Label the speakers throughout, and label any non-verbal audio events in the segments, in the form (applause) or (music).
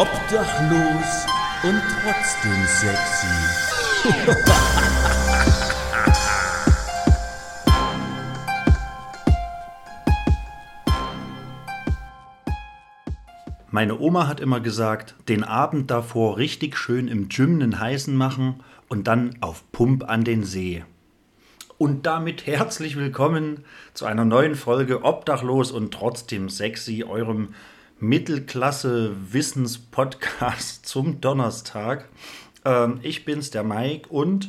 Speaker 1: Obdachlos und trotzdem sexy. (laughs) Meine Oma hat immer gesagt, den Abend davor richtig schön im Gym einen heißen machen und dann auf Pump an den See. Und damit herzlich willkommen zu einer neuen Folge Obdachlos und trotzdem sexy, eurem Mittelklasse-Wissenspodcast (laughs) zum Donnerstag. Ähm, ich bin's, der Mike, und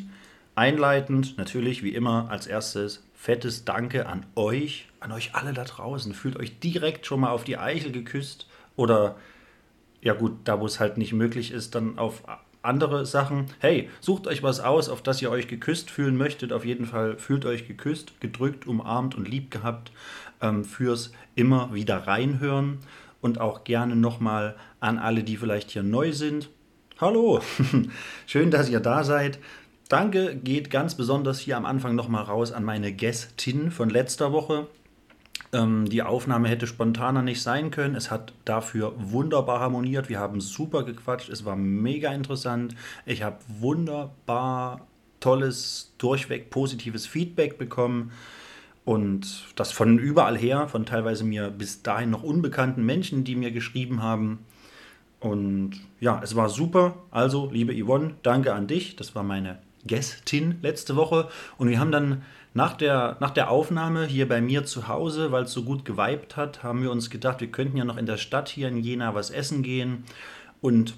Speaker 1: einleitend natürlich wie immer als erstes fettes Danke an euch, an euch alle da draußen. Fühlt euch direkt schon mal auf die Eichel geküsst oder ja gut, da wo es halt nicht möglich ist, dann auf andere Sachen. Hey, sucht euch was aus, auf das ihr euch geküsst fühlen möchtet. Auf jeden Fall fühlt euch geküsst, gedrückt, umarmt und lieb gehabt ähm, fürs immer wieder reinhören und auch gerne nochmal an alle, die vielleicht hier neu sind. Hallo, (laughs) schön, dass ihr da seid. Danke geht ganz besonders hier am Anfang nochmal raus an meine Gästin von letzter Woche. Ähm, die Aufnahme hätte spontaner nicht sein können. Es hat dafür wunderbar harmoniert. Wir haben super gequatscht. Es war mega interessant. Ich habe wunderbar tolles, durchweg positives Feedback bekommen. Und das von überall her, von teilweise mir bis dahin noch unbekannten Menschen, die mir geschrieben haben. Und ja, es war super. Also, liebe Yvonne, danke an dich. Das war meine Gästin letzte Woche. Und wir haben dann nach der, nach der Aufnahme hier bei mir zu Hause, weil es so gut geweibt hat, haben wir uns gedacht, wir könnten ja noch in der Stadt hier in Jena was essen gehen. Und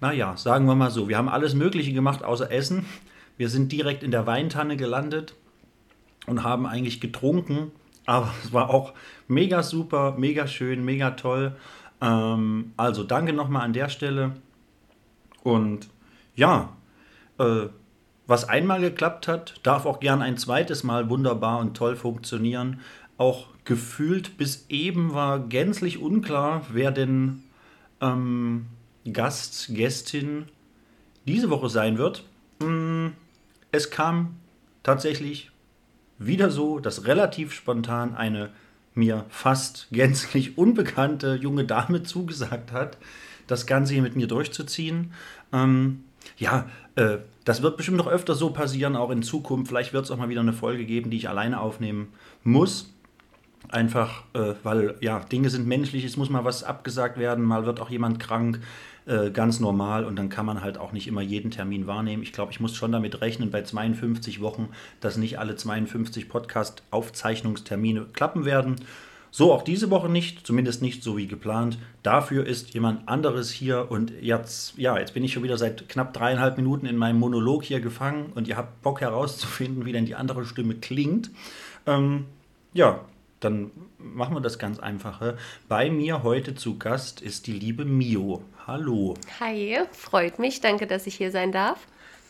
Speaker 1: naja, sagen wir mal so, wir haben alles Mögliche gemacht außer Essen. Wir sind direkt in der Weintanne gelandet und haben eigentlich getrunken. Aber (laughs) es war auch mega super, mega schön, mega toll. Ähm, also danke nochmal an der Stelle. Und ja, äh, was einmal geklappt hat, darf auch gern ein zweites Mal wunderbar und toll funktionieren. Auch gefühlt bis eben war gänzlich unklar, wer denn ähm, Gast, Gästin diese Woche sein wird. Hm, es kam tatsächlich wieder so, dass relativ spontan eine mir fast gänzlich unbekannte junge Dame (laughs) zugesagt hat, das Ganze hier mit mir durchzuziehen. Ähm, ja, äh, das wird bestimmt noch öfter so passieren, auch in Zukunft. Vielleicht wird es auch mal wieder eine Folge geben, die ich alleine aufnehmen muss. Einfach, äh, weil ja, Dinge sind menschlich, es muss mal was abgesagt werden, mal wird auch jemand krank, äh, ganz normal und dann kann man halt auch nicht immer jeden Termin wahrnehmen. Ich glaube, ich muss schon damit rechnen, bei 52 Wochen, dass nicht alle 52 Podcast-Aufzeichnungstermine klappen werden. So auch diese Woche nicht, zumindest nicht so wie geplant. Dafür ist jemand anderes hier und jetzt, ja, jetzt bin ich schon wieder seit knapp dreieinhalb Minuten in meinem Monolog hier gefangen und ihr habt Bock herauszufinden, wie denn die andere Stimme klingt. Ähm, ja, dann machen wir das ganz einfache. Bei mir heute zu Gast ist die liebe Mio. Hallo.
Speaker 2: Hi, freut mich. Danke, dass ich hier sein darf.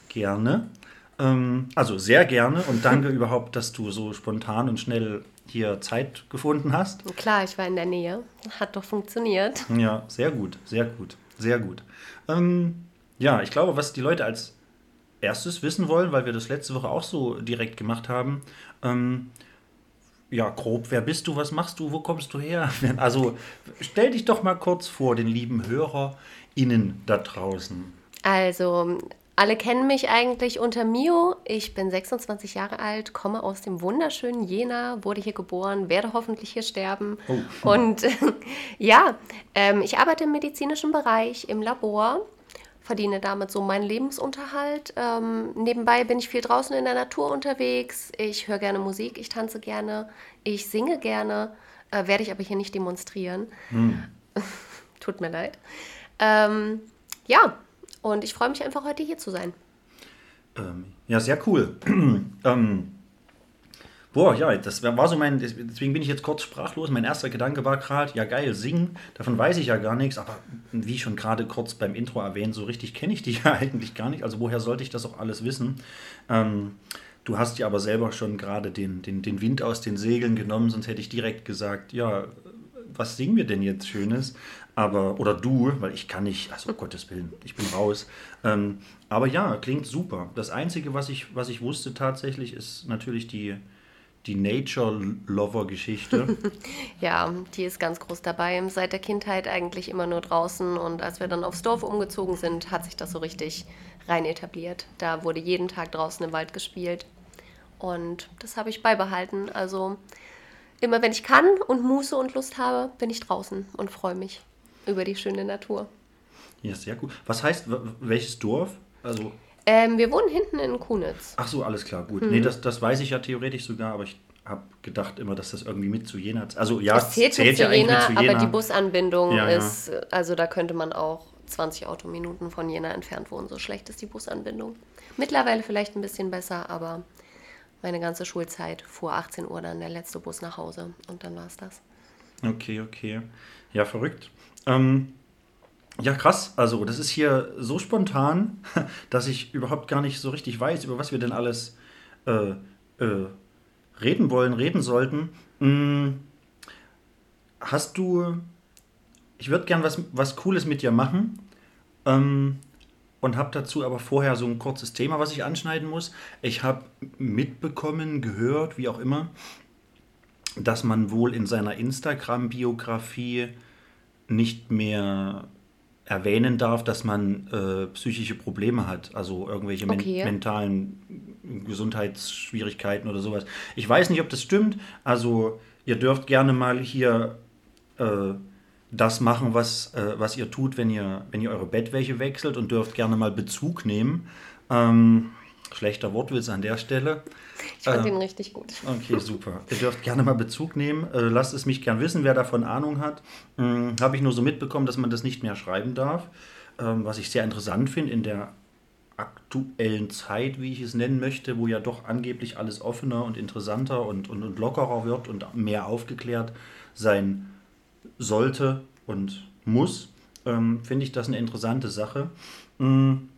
Speaker 1: Gerne. Ähm, also sehr gerne und danke (laughs) überhaupt, dass du so spontan und schnell hier Zeit gefunden hast.
Speaker 2: Klar, ich war in der Nähe. Hat doch funktioniert.
Speaker 1: Ja, sehr gut, sehr gut, sehr gut. Ähm, ja, ich glaube, was die Leute als erstes wissen wollen, weil wir das letzte Woche auch so direkt gemacht haben, ähm, ja, grob, wer bist du, was machst du, wo kommst du her? (laughs) Also stell dich doch mal kurz vor, den lieben HörerInnen da draußen.
Speaker 2: Also, alle kennen mich eigentlich unter Mio. Ich bin 26 Jahre alt, komme aus dem wunderschönen Jena, wurde hier geboren, werde hoffentlich hier sterben. Oh. Und (laughs) ja, ähm, ich arbeite im medizinischen Bereich, im Labor, verdiene damit so meinen Lebensunterhalt. Ähm, nebenbei bin ich viel draußen in der Natur unterwegs. Ich höre gerne Musik, ich tanze gerne, ich singe gerne, äh, werde ich aber hier nicht demonstrieren. Hm. (laughs) Tut mir leid. Ähm, ja, und ich freue mich einfach, heute hier zu sein.
Speaker 1: Ähm, ja, sehr cool. (clears throat) ähm, boah, ja, das war so mein, deswegen bin ich jetzt kurz sprachlos. Mein erster Gedanke war gerade, ja geil, singen, davon weiß ich ja gar nichts, aber wie schon gerade kurz beim Intro erwähnt, so richtig kenne ich dich (laughs) ja eigentlich gar nicht. Also woher sollte ich das auch alles wissen? Ähm, du hast ja aber selber schon gerade den, den, den Wind aus den Segeln genommen, sonst hätte ich direkt gesagt, ja, was singen wir denn jetzt Schönes? Aber, oder du, weil ich kann nicht, also um Gottes Willen, ich bin raus. Ähm, aber ja, klingt super. Das Einzige, was ich, was ich wusste tatsächlich, ist natürlich die, die Nature-Lover-Geschichte. (laughs)
Speaker 2: ja, die ist ganz groß dabei. Seit der Kindheit eigentlich immer nur draußen. Und als wir dann aufs Dorf umgezogen sind, hat sich das so richtig rein etabliert. Da wurde jeden Tag draußen im Wald gespielt. Und das habe ich beibehalten. Also immer wenn ich kann und Muße und Lust habe, bin ich draußen und freue mich über die schöne Natur.
Speaker 1: Ja, sehr gut. Was heißt, welches Dorf? Also
Speaker 2: ähm, wir wohnen hinten in Kunitz.
Speaker 1: Ach so, alles klar, gut. Mhm. Nee, das, das weiß ich ja theoretisch sogar, aber ich habe gedacht immer, dass das irgendwie mit zu Jena... Also ja,
Speaker 2: es zählt, zählt ja Jena, zu Jena, aber die Busanbindung ja, ist... Ja. Also da könnte man auch 20 Autominuten von Jena entfernt wohnen. So schlecht ist die Busanbindung. Mittlerweile vielleicht ein bisschen besser, aber meine ganze Schulzeit fuhr 18 Uhr dann der letzte Bus nach Hause und dann war es das.
Speaker 1: Okay, okay. Ja, verrückt. Ähm, ja, krass. Also, das ist hier so spontan, (laughs) dass ich überhaupt gar nicht so richtig weiß, über was wir denn alles äh, äh, reden wollen, reden sollten. Hm, hast du. Ich würde gern was, was Cooles mit dir machen. Ähm, und habe dazu aber vorher so ein kurzes Thema, was ich anschneiden muss. Ich habe mitbekommen, gehört, wie auch immer, dass man wohl in seiner Instagram-Biografie nicht mehr erwähnen darf, dass man äh, psychische Probleme hat, also irgendwelche okay. men mentalen Gesundheitsschwierigkeiten oder sowas. Ich weiß nicht, ob das stimmt. Also ihr dürft gerne mal hier äh, das machen, was, äh, was ihr tut, wenn ihr, wenn ihr eure Bettwäsche wechselt und dürft gerne mal Bezug nehmen. Ähm, schlechter Wortwitz an der Stelle.
Speaker 2: Ich fand äh, den richtig gut.
Speaker 1: Okay, super. Ihr dürft gerne mal Bezug nehmen. Äh, lasst es mich gern wissen, wer davon Ahnung hat. Hm, Habe ich nur so mitbekommen, dass man das nicht mehr schreiben darf. Ähm, was ich sehr interessant finde in der aktuellen Zeit, wie ich es nennen möchte, wo ja doch angeblich alles offener und interessanter und, und, und lockerer wird und mehr aufgeklärt sein sollte und muss, ähm, finde ich das eine interessante Sache. Mhm.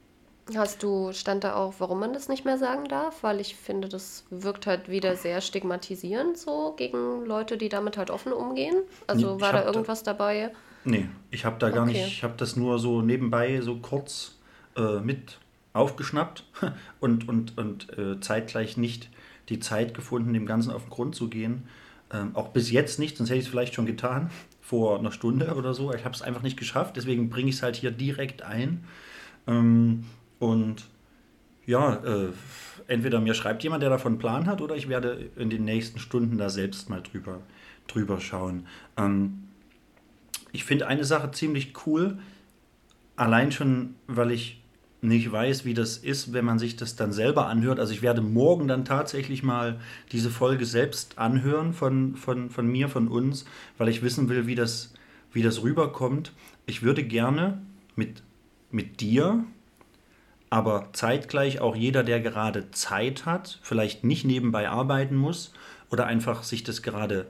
Speaker 2: Hast du, stand da auch, warum man das nicht mehr sagen darf? Weil ich finde, das wirkt halt wieder sehr stigmatisierend so gegen Leute, die damit halt offen umgehen. Also nee, war da irgendwas da, dabei?
Speaker 1: Nee, ich habe da gar okay. nicht, ich habe das nur so nebenbei so kurz äh, mit aufgeschnappt (laughs) und, und, und äh, zeitgleich nicht die Zeit gefunden, dem Ganzen auf den Grund zu gehen. Ähm, auch bis jetzt nicht, sonst hätte ich es vielleicht schon getan, (laughs) vor einer Stunde oder so. Ich habe es einfach nicht geschafft, deswegen bringe ich es halt hier direkt ein. Ähm, und ja, äh, entweder mir schreibt jemand, der davon einen Plan hat, oder ich werde in den nächsten Stunden da selbst mal drüber, drüber schauen. Ähm, ich finde eine Sache ziemlich cool, allein schon, weil ich nicht weiß, wie das ist, wenn man sich das dann selber anhört. Also ich werde morgen dann tatsächlich mal diese Folge selbst anhören von, von, von mir, von uns, weil ich wissen will, wie das, wie das rüberkommt. Ich würde gerne mit, mit dir aber zeitgleich auch jeder, der gerade Zeit hat, vielleicht nicht nebenbei arbeiten muss oder einfach sich das gerade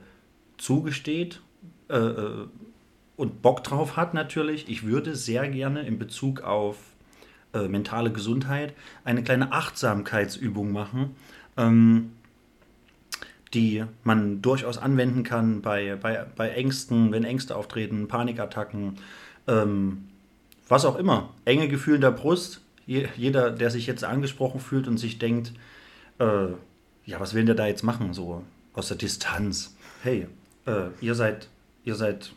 Speaker 1: zugesteht äh, äh, und Bock drauf hat natürlich. Ich würde sehr gerne in Bezug auf äh, mentale Gesundheit eine kleine Achtsamkeitsübung machen, ähm, die man durchaus anwenden kann bei, bei, bei Ängsten, wenn Ängste auftreten, Panikattacken, ähm, was auch immer. Enge Gefühle in der Brust, jeder, der sich jetzt angesprochen fühlt und sich denkt, äh, ja, was will der da jetzt machen, so aus der Distanz? Hey, äh, ihr seid, ihr seid,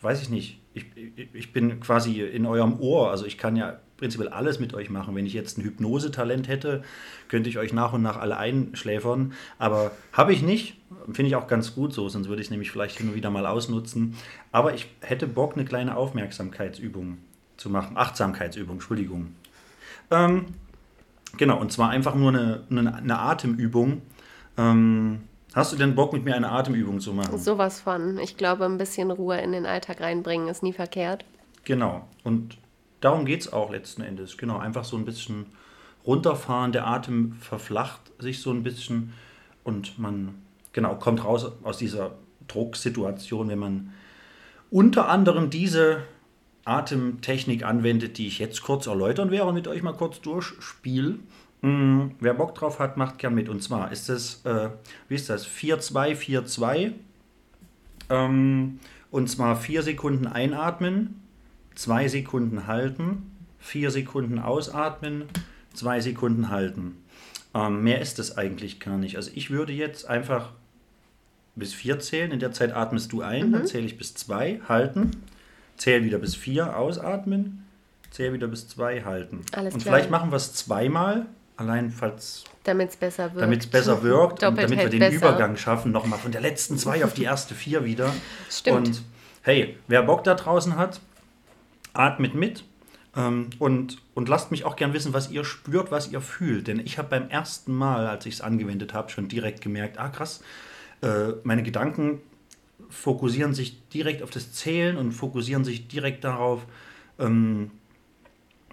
Speaker 1: weiß ich nicht, ich, ich bin quasi in eurem Ohr, also ich kann ja prinzipiell alles mit euch machen. Wenn ich jetzt ein Hypnosetalent hätte, könnte ich euch nach und nach alle einschläfern. Aber habe ich nicht. Finde ich auch ganz gut so, sonst würde ich es nämlich vielleicht hin und wieder mal ausnutzen. Aber ich hätte Bock, eine kleine Aufmerksamkeitsübung zu machen. Achtsamkeitsübung, Entschuldigung. Ähm, genau, und zwar einfach nur eine, eine, eine Atemübung. Ähm, hast du denn Bock, mit mir eine Atemübung zu machen?
Speaker 2: Sowas von. Ich glaube, ein bisschen Ruhe in den Alltag reinbringen ist nie verkehrt.
Speaker 1: Genau. Und darum geht es auch letzten Endes. Genau, einfach so ein bisschen runterfahren. Der Atem verflacht sich so ein bisschen und man genau kommt raus aus dieser Drucksituation, wenn man unter anderem diese Atemtechnik anwendet, die ich jetzt kurz erläutern werde und mit euch mal kurz durchspiele. Hm, wer Bock drauf hat, macht gern mit. Und zwar ist es, äh, wie ist das, 4-2-4-2. Ähm, und zwar 4 Sekunden einatmen, 2 Sekunden halten, 4 Sekunden ausatmen, 2 Sekunden halten. Ähm, mehr ist es eigentlich gar nicht. Also ich würde jetzt einfach bis vier zählen. In der Zeit atmest du ein, mhm. dann zähle ich bis zwei, halten. Zähle wieder bis vier, ausatmen. Zähle wieder bis zwei, halten. Alles und klar. vielleicht machen wir es zweimal, allein falls.
Speaker 2: Damit es besser wirkt.
Speaker 1: Damit es besser (laughs) wirkt und damit wir den besser. Übergang schaffen, nochmal von der letzten zwei auf die erste vier wieder. (laughs) Stimmt. Und hey, wer Bock da draußen hat, atmet mit. Ähm, und, und lasst mich auch gern wissen, was ihr spürt, was ihr fühlt. Denn ich habe beim ersten Mal, als ich es angewendet habe, schon direkt gemerkt, ah krass, äh, meine Gedanken fokussieren sich direkt auf das Zählen und fokussieren sich direkt darauf, ähm,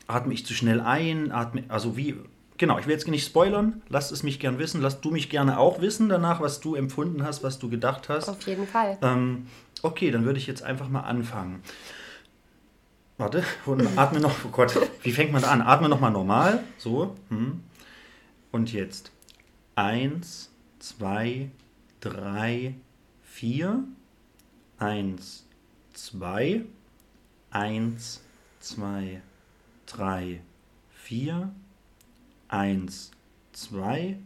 Speaker 1: atme ich zu schnell ein, atme, also wie, genau, ich will jetzt nicht spoilern, lasst es mich gern wissen, lasst du mich gerne auch wissen danach, was du empfunden hast, was du gedacht hast.
Speaker 2: Auf jeden Fall.
Speaker 1: Ähm, okay, dann würde ich jetzt einfach mal anfangen. Warte, und atme noch, oh Gott, wie fängt man da an? Atme nochmal normal, so. Hm. Und jetzt. Eins, zwei, drei, vier. Eins, zwei. Eins, zwei, drei, vier. Eins, zwei.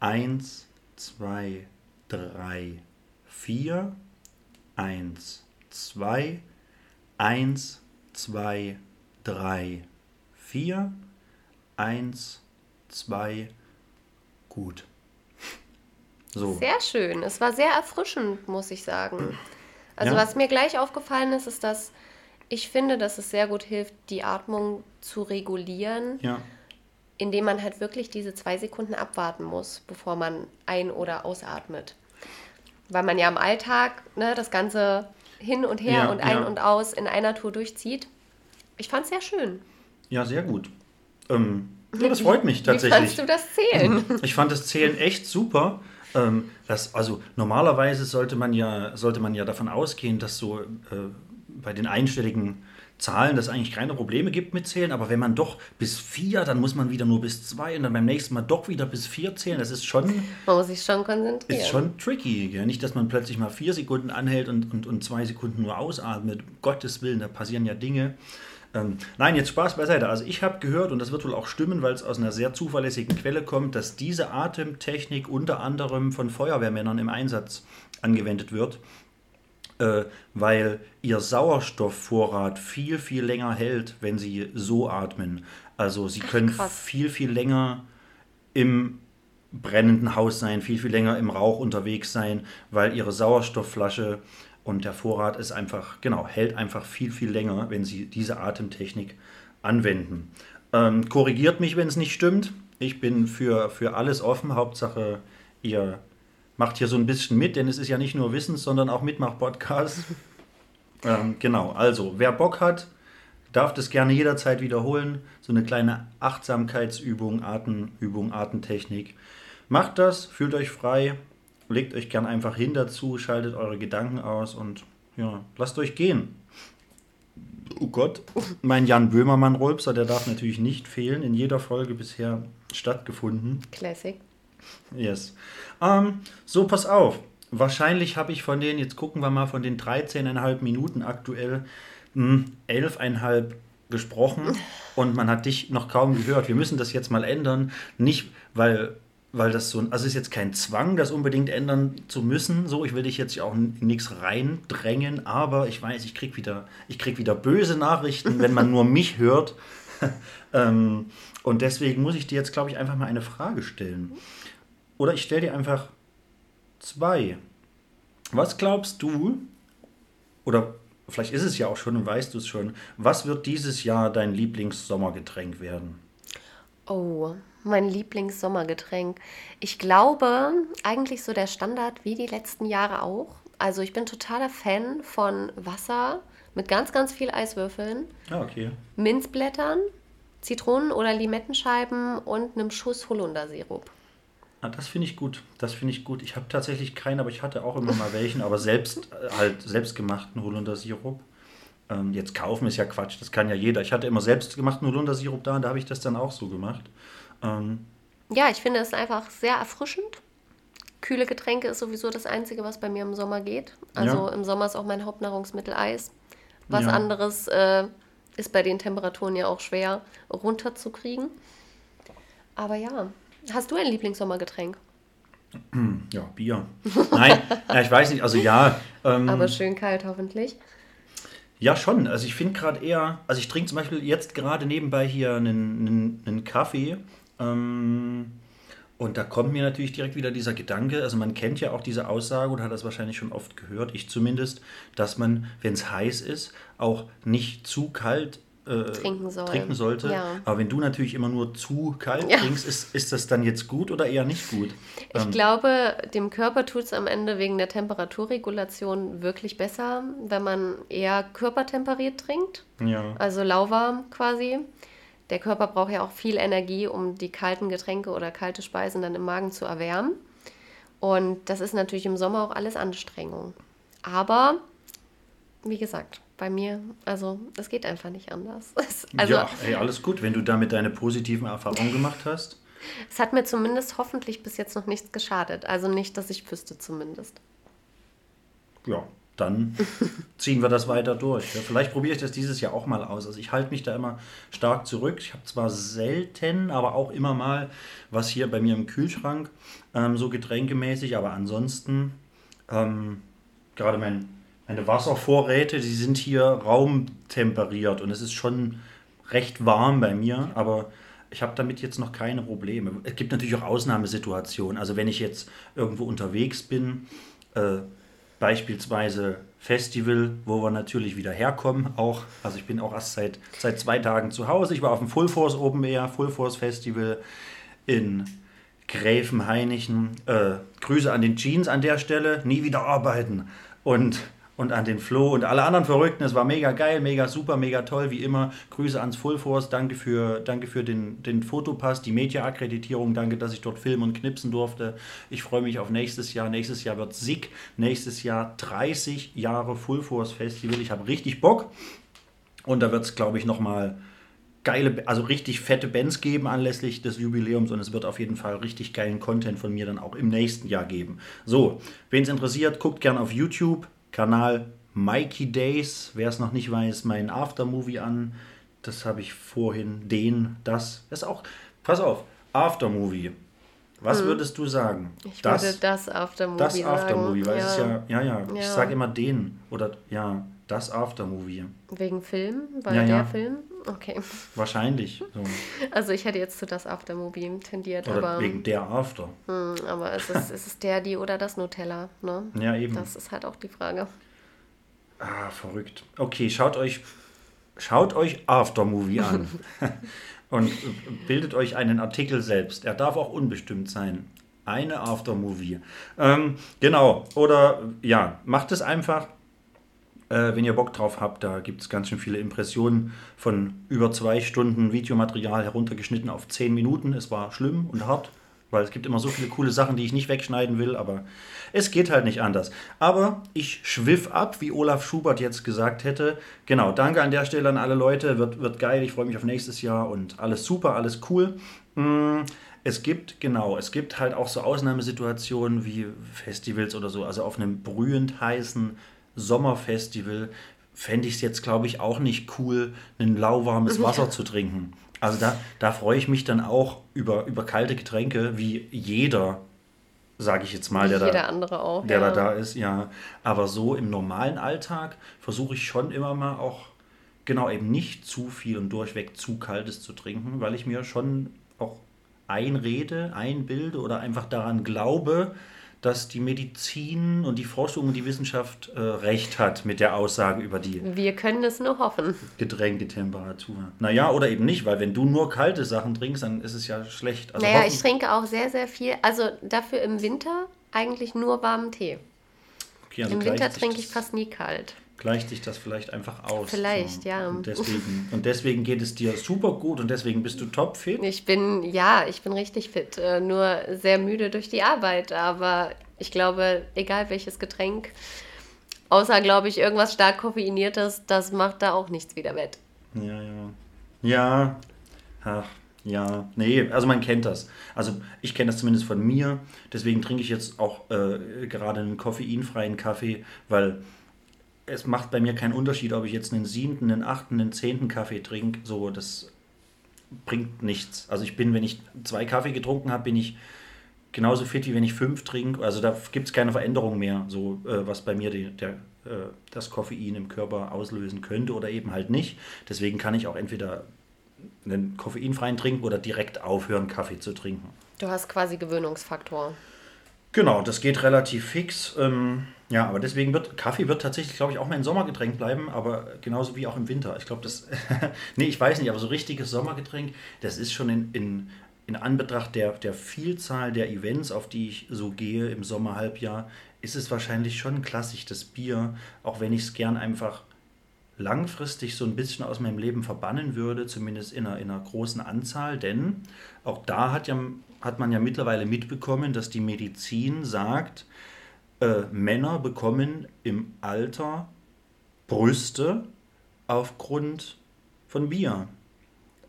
Speaker 1: Eins, zwei, drei, vier. Eins, zwei. Eins, 2, 3, 4, 1, 2, gut.
Speaker 2: So. Sehr schön. Es war sehr erfrischend, muss ich sagen. Also ja. was mir gleich aufgefallen ist, ist, dass ich finde, dass es sehr gut hilft, die Atmung zu regulieren, ja. indem man halt wirklich diese zwei Sekunden abwarten muss, bevor man ein- oder ausatmet. Weil man ja im Alltag ne, das Ganze hin und her ja, und ein und aus in einer Tour durchzieht. Ich fand es sehr schön.
Speaker 1: Ja, sehr gut. Ähm, ja, das freut mich (laughs) tatsächlich. Wie
Speaker 2: fandest du das Zählen?
Speaker 1: Ich fand das Zählen echt super. Ähm, das, also normalerweise sollte man ja, sollte man ja davon ausgehen, dass so äh, bei den einstelligen Zahlen, dass es eigentlich keine Probleme gibt mit Zählen, aber wenn man doch bis vier, dann muss man wieder nur bis zwei und dann beim nächsten Mal doch wieder bis vier zählen. Das ist schon.
Speaker 2: Man muss sich schon konzentrieren.
Speaker 1: Ist schon tricky. Ja? Nicht, dass man plötzlich mal vier Sekunden anhält und, und, und zwei Sekunden nur ausatmet. Gottes Willen, da passieren ja Dinge. Ähm, nein, jetzt Spaß beiseite. Also ich habe gehört, und das wird wohl auch stimmen, weil es aus einer sehr zuverlässigen Quelle kommt, dass diese Atemtechnik unter anderem von Feuerwehrmännern im Einsatz angewendet wird äh, weil ihr Sauerstoffvorrat viel, viel länger hält, wenn sie so atmen. Also sie können Ach, viel, viel länger im brennenden Haus sein, viel, viel länger im Rauch unterwegs sein, weil ihre Sauerstoffflasche und der Vorrat ist einfach, genau, hält einfach viel, viel länger, wenn sie diese Atemtechnik anwenden. Ähm, korrigiert mich, wenn es nicht stimmt. Ich bin für, für alles offen. Hauptsache, ihr macht hier so ein bisschen mit, denn es ist ja nicht nur Wissens, sondern auch Mitmach-Podcast. (laughs) ähm, genau, also wer Bock hat, darf das gerne jederzeit wiederholen. So eine kleine Achtsamkeitsübung, Atemübung, Atemtechnik. Macht das, fühlt euch frei, legt euch gern einfach hin dazu, schaltet eure Gedanken aus und ja, lasst euch gehen. Oh Gott, mein Jan Böhmermann-Rolpser, der darf natürlich nicht fehlen, in jeder Folge bisher stattgefunden.
Speaker 2: Classic.
Speaker 1: Yes. Ähm, so, pass auf. Wahrscheinlich habe ich von den, jetzt gucken wir mal, von den 13,5 Minuten aktuell hm, 11,5 gesprochen (laughs) und man hat dich noch kaum gehört. Wir müssen das jetzt mal ändern. Nicht, weil, weil das so, also es ist jetzt kein Zwang, das unbedingt ändern zu müssen. So, ich will dich jetzt auch in nichts reindrängen, aber ich weiß, ich krieg wieder, ich krieg wieder böse Nachrichten, wenn man nur mich hört. (laughs) ähm, und deswegen muss ich dir jetzt, glaube ich, einfach mal eine Frage stellen. Oder ich stelle dir einfach zwei. Was glaubst du, oder vielleicht ist es ja auch schon und weißt du es schon, was wird dieses Jahr dein Lieblingssommergetränk werden?
Speaker 2: Oh, mein Lieblingssommergetränk. Ich glaube, eigentlich so der Standard wie die letzten Jahre auch. Also ich bin totaler Fan von Wasser mit ganz, ganz viel Eiswürfeln.
Speaker 1: Ah, okay.
Speaker 2: Minzblättern, Zitronen- oder Limettenscheiben und einem Schuss Holundersirup.
Speaker 1: Ah, das finde ich gut. Das finde ich gut. Ich habe tatsächlich keinen, aber ich hatte auch immer mal welchen, aber selbst äh, halt selbstgemachten Holundersirup. Ähm, jetzt kaufen ist ja Quatsch, das kann ja jeder. Ich hatte immer selbstgemachten Holundersirup da und da habe ich das dann auch so gemacht. Ähm,
Speaker 2: ja, ich finde es einfach sehr erfrischend. Kühle Getränke ist sowieso das Einzige, was bei mir im Sommer geht. Also ja. im Sommer ist auch mein Hauptnahrungsmittel Eis. Was ja. anderes äh, ist bei den Temperaturen ja auch schwer runterzukriegen. Aber ja, Hast du ein Lieblingssommergetränk? (clears throat)
Speaker 1: Ja, Bier. Nein, ja, ich weiß nicht, also ja. Ähm,
Speaker 2: Aber schön kalt hoffentlich.
Speaker 1: Ja, schon. Also ich finde gerade eher, also ich trinke zum Beispiel jetzt gerade nebenbei hier einen, einen, einen Kaffee. Ähm, und da kommt mir natürlich direkt wieder dieser Gedanke, also man kennt ja auch diese Aussage und hat das wahrscheinlich schon oft gehört, ich zumindest, dass man, wenn es heiß ist, auch nicht zu kalt äh, trinken, soll. trinken, sollte. Ja. Aber wenn du natürlich immer nur zu kalt ja. trinkst, ist, ist das dann jetzt gut oder eher nicht gut?
Speaker 2: Ich ähm, glaube, dem Körper tut es am Ende wegen der Temperaturregulation wirklich besser, wenn man eher körpertemperiert trinkt. Ja. Also lauwarm quasi. Der Körper braucht ja auch viel Energie, um die kalten Getränke oder kalte Speisen dann im Magen zu erwärmen. Und das ist natürlich im Sommer auch alles Anstrengung. Aber, wie gesagt, bei mir, also es geht einfach nicht anders. (laughs) Also,
Speaker 1: ja, ey, alles gut, wenn du damit deine positiven Erfahrungen gemacht hast.
Speaker 2: Es hat mir zumindest hoffentlich bis jetzt noch nichts geschadet. Also nicht, dass ich wüsste zumindest.
Speaker 1: Ja, dann (laughs) ziehen wir das weiter durch. Ja, vielleicht probiere ich das dieses Jahr auch mal aus. Also ich halte mich da immer stark zurück. Ich habe zwar selten, aber auch immer mal was hier bei mir im Kühlschrank, ähm, so getränkemäßig, aber ansonsten ähm, gerade mein, meine Wasservorräte, die sind hier raumtemperiert und es ist schon recht warm bei mir, aber ich habe damit jetzt noch keine Probleme. Es gibt natürlich auch Ausnahmesituationen. Also wenn ich jetzt irgendwo unterwegs bin, äh, beispielsweise Festival, wo wir natürlich wieder herkommen auch. Also ich bin auch erst seit, seit zwei Tagen zu Hause. Ich war auf dem Full Force Open Air, Full Force Festival in Gräfenhainichen. Äh, Grüße an den Jeans an der Stelle. Nie wieder arbeiten. Und und an den Flo und alle anderen Verrückten. Es war mega geil, mega super, mega toll, wie immer. Grüße ans Full Force, danke für, danke für den, den Fotopass, die Media-Akkreditierung, danke, dass ich dort filmen und knipsen durfte. Ich freue mich auf nächstes Jahr. Nächstes Jahr wird SIG, nächstes Jahr 30 Jahre Full Force Festival. Ich habe richtig Bock und da wird es, glaube ich, nochmal geile, also richtig fette Bands geben anlässlich des Jubiläums und es wird auf jeden Fall richtig geilen Content von mir dann auch im nächsten Jahr geben. So, wen es interessiert, guckt gerne auf YouTube. Kanal Mikey Days. Wer es noch nicht weiß, mein Aftermovie an. Das habe ich vorhin. Den, das. Ist auch. Pass auf, Aftermovie. Was hm. würdest du sagen?
Speaker 2: Ich das, würde das Aftermovie Das Aftermovie,
Speaker 1: weil ja. es ist ja, ja, ja, ja. ich sage immer den oder ja, das Aftermovie.
Speaker 2: Wegen Film? Weil ja, der ja. Film? Okay.
Speaker 1: Wahrscheinlich. So.
Speaker 2: Also ich hätte jetzt zu das Aftermovie tendiert.
Speaker 1: Oder
Speaker 2: aber,
Speaker 1: wegen der After.
Speaker 2: Hm, aber es ist, es ist der, die oder das Nutella. Ne?
Speaker 1: Ja, eben.
Speaker 2: Das ist halt auch die Frage.
Speaker 1: Ah, verrückt. Okay, schaut euch, schaut euch Aftermovie an. (laughs) und bildet euch einen Artikel selbst. Er darf auch unbestimmt sein. Eine Aftermovie. Ähm, genau. Oder ja, macht es einfach äh, wenn ihr Bock drauf habt, da gibt es ganz schön viele Impressionen von über zwei Stunden Videomaterial heruntergeschnitten auf zehn Minuten. Es war schlimm und hart, weil es gibt immer so viele coole Sachen, die ich nicht wegschneiden will, aber es geht halt nicht anders. Aber ich schwiff ab, wie Olaf Schubert jetzt gesagt hätte. Genau, danke an der Stelle an alle Leute, wird, wird geil, ich freue mich auf nächstes Jahr und alles super, alles cool. Mm, es gibt, genau, es gibt halt auch so Ausnahmesituationen wie Festivals oder so, also auf einem brühend heißen Sommerfestival fände ich es jetzt, glaube ich, auch nicht cool, ein lauwarmes Wasser zu trinken. Also da, da freue ich mich dann auch über, über kalte Getränke, wie jeder, sage ich jetzt mal, der,
Speaker 2: da, auch,
Speaker 1: der ja. da, da ist. Ja. Aber so im normalen Alltag versuche ich schon immer mal auch, genau, eben nicht zu viel und durchweg zu kaltes zu trinken, weil ich mir schon auch einrede, einbilde oder einfach daran glaube, dass die Medizin und die Forschung und die Wissenschaft äh, recht hat mit der Aussage über die.
Speaker 2: Wir können es nur hoffen.
Speaker 1: Getränketemperatur. Naja, oder eben nicht, weil wenn du nur kalte Sachen trinkst, dann ist es ja schlecht.
Speaker 2: Also naja, ich trinke auch sehr, sehr viel. Also dafür im Winter eigentlich nur warmen Tee. Okay, also Im Winter trinke ich fast nie kalt
Speaker 1: gleicht sich das vielleicht einfach aus.
Speaker 2: Vielleicht,
Speaker 1: so.
Speaker 2: ja.
Speaker 1: Und deswegen, und deswegen geht es dir super gut und deswegen bist du topfit.
Speaker 2: Ich bin, ja, ich bin richtig fit, äh, nur sehr müde durch die Arbeit. Aber ich glaube, egal welches Getränk, außer, glaube ich, irgendwas stark koffeiniertes, das macht da auch nichts wieder wett.
Speaker 1: Ja, ja. Ja, ach, ja, nee, also man kennt das. Also ich kenne das zumindest von mir. Deswegen trinke ich jetzt auch äh, gerade einen koffeinfreien Kaffee, weil es macht bei mir keinen Unterschied, ob ich jetzt einen siebten, einen achten, einen zehnten Kaffee trinke. So, das bringt nichts. Also ich bin, wenn ich zwei Kaffee getrunken habe, bin ich genauso fit, wie wenn ich fünf trinke. Also da gibt es keine Veränderung mehr, so äh, was bei mir die, der, äh, das Koffein im Körper auslösen könnte oder eben halt nicht. Deswegen kann ich auch entweder einen koffeinfreien trinken oder direkt aufhören, Kaffee zu trinken.
Speaker 2: Du hast quasi Gewöhnungsfaktor.
Speaker 1: Genau, das geht relativ fix. Ähm, ja, aber deswegen wird Kaffee wird tatsächlich, glaube ich, auch mein Sommergetränk bleiben, aber genauso wie auch im Winter. Ich glaube, das. (laughs) nee, ich weiß nicht, aber so richtiges Sommergetränk, das ist schon in, in, in Anbetracht der, der Vielzahl der Events, auf die ich so gehe im Sommerhalbjahr, ist es wahrscheinlich schon klassisch, das Bier, auch wenn ich es gern einfach langfristig so ein bisschen aus meinem Leben verbannen würde, zumindest in einer, in einer großen Anzahl, denn auch da hat, ja, hat man ja mittlerweile mitbekommen, dass die Medizin sagt, äh, Männer bekommen im Alter Brüste aufgrund von Bier.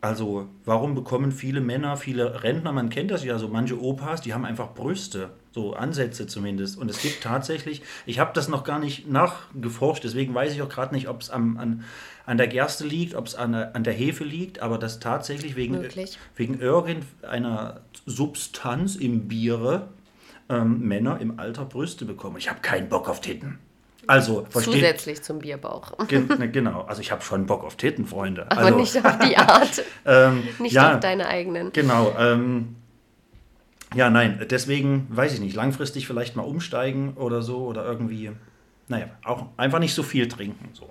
Speaker 1: Also warum bekommen viele Männer, viele Rentner, man kennt das ja so, manche Opas, die haben einfach Brüste, so Ansätze zumindest. Und es gibt tatsächlich, ich habe das noch gar nicht nachgeforscht, deswegen weiß ich auch gerade nicht, ob es an, an der Gerste liegt, ob es an, an der Hefe liegt, aber das tatsächlich wegen, wegen irgendeiner Substanz im Biere ähm, Männer im Alter Brüste bekommen. Ich habe keinen Bock auf Titten. Also,
Speaker 2: versteht, Zusätzlich zum Bierbauch.
Speaker 1: Ne, genau, also ich habe schon Bock auf Titten, Freunde.
Speaker 2: Aber
Speaker 1: also,
Speaker 2: nicht auf die Art. (laughs)
Speaker 1: ähm,
Speaker 2: nicht
Speaker 1: ja,
Speaker 2: auf deine eigenen.
Speaker 1: Genau. Ähm, ja, nein, deswegen weiß ich nicht, langfristig vielleicht mal umsteigen oder so oder irgendwie, naja, auch einfach nicht so viel trinken. So.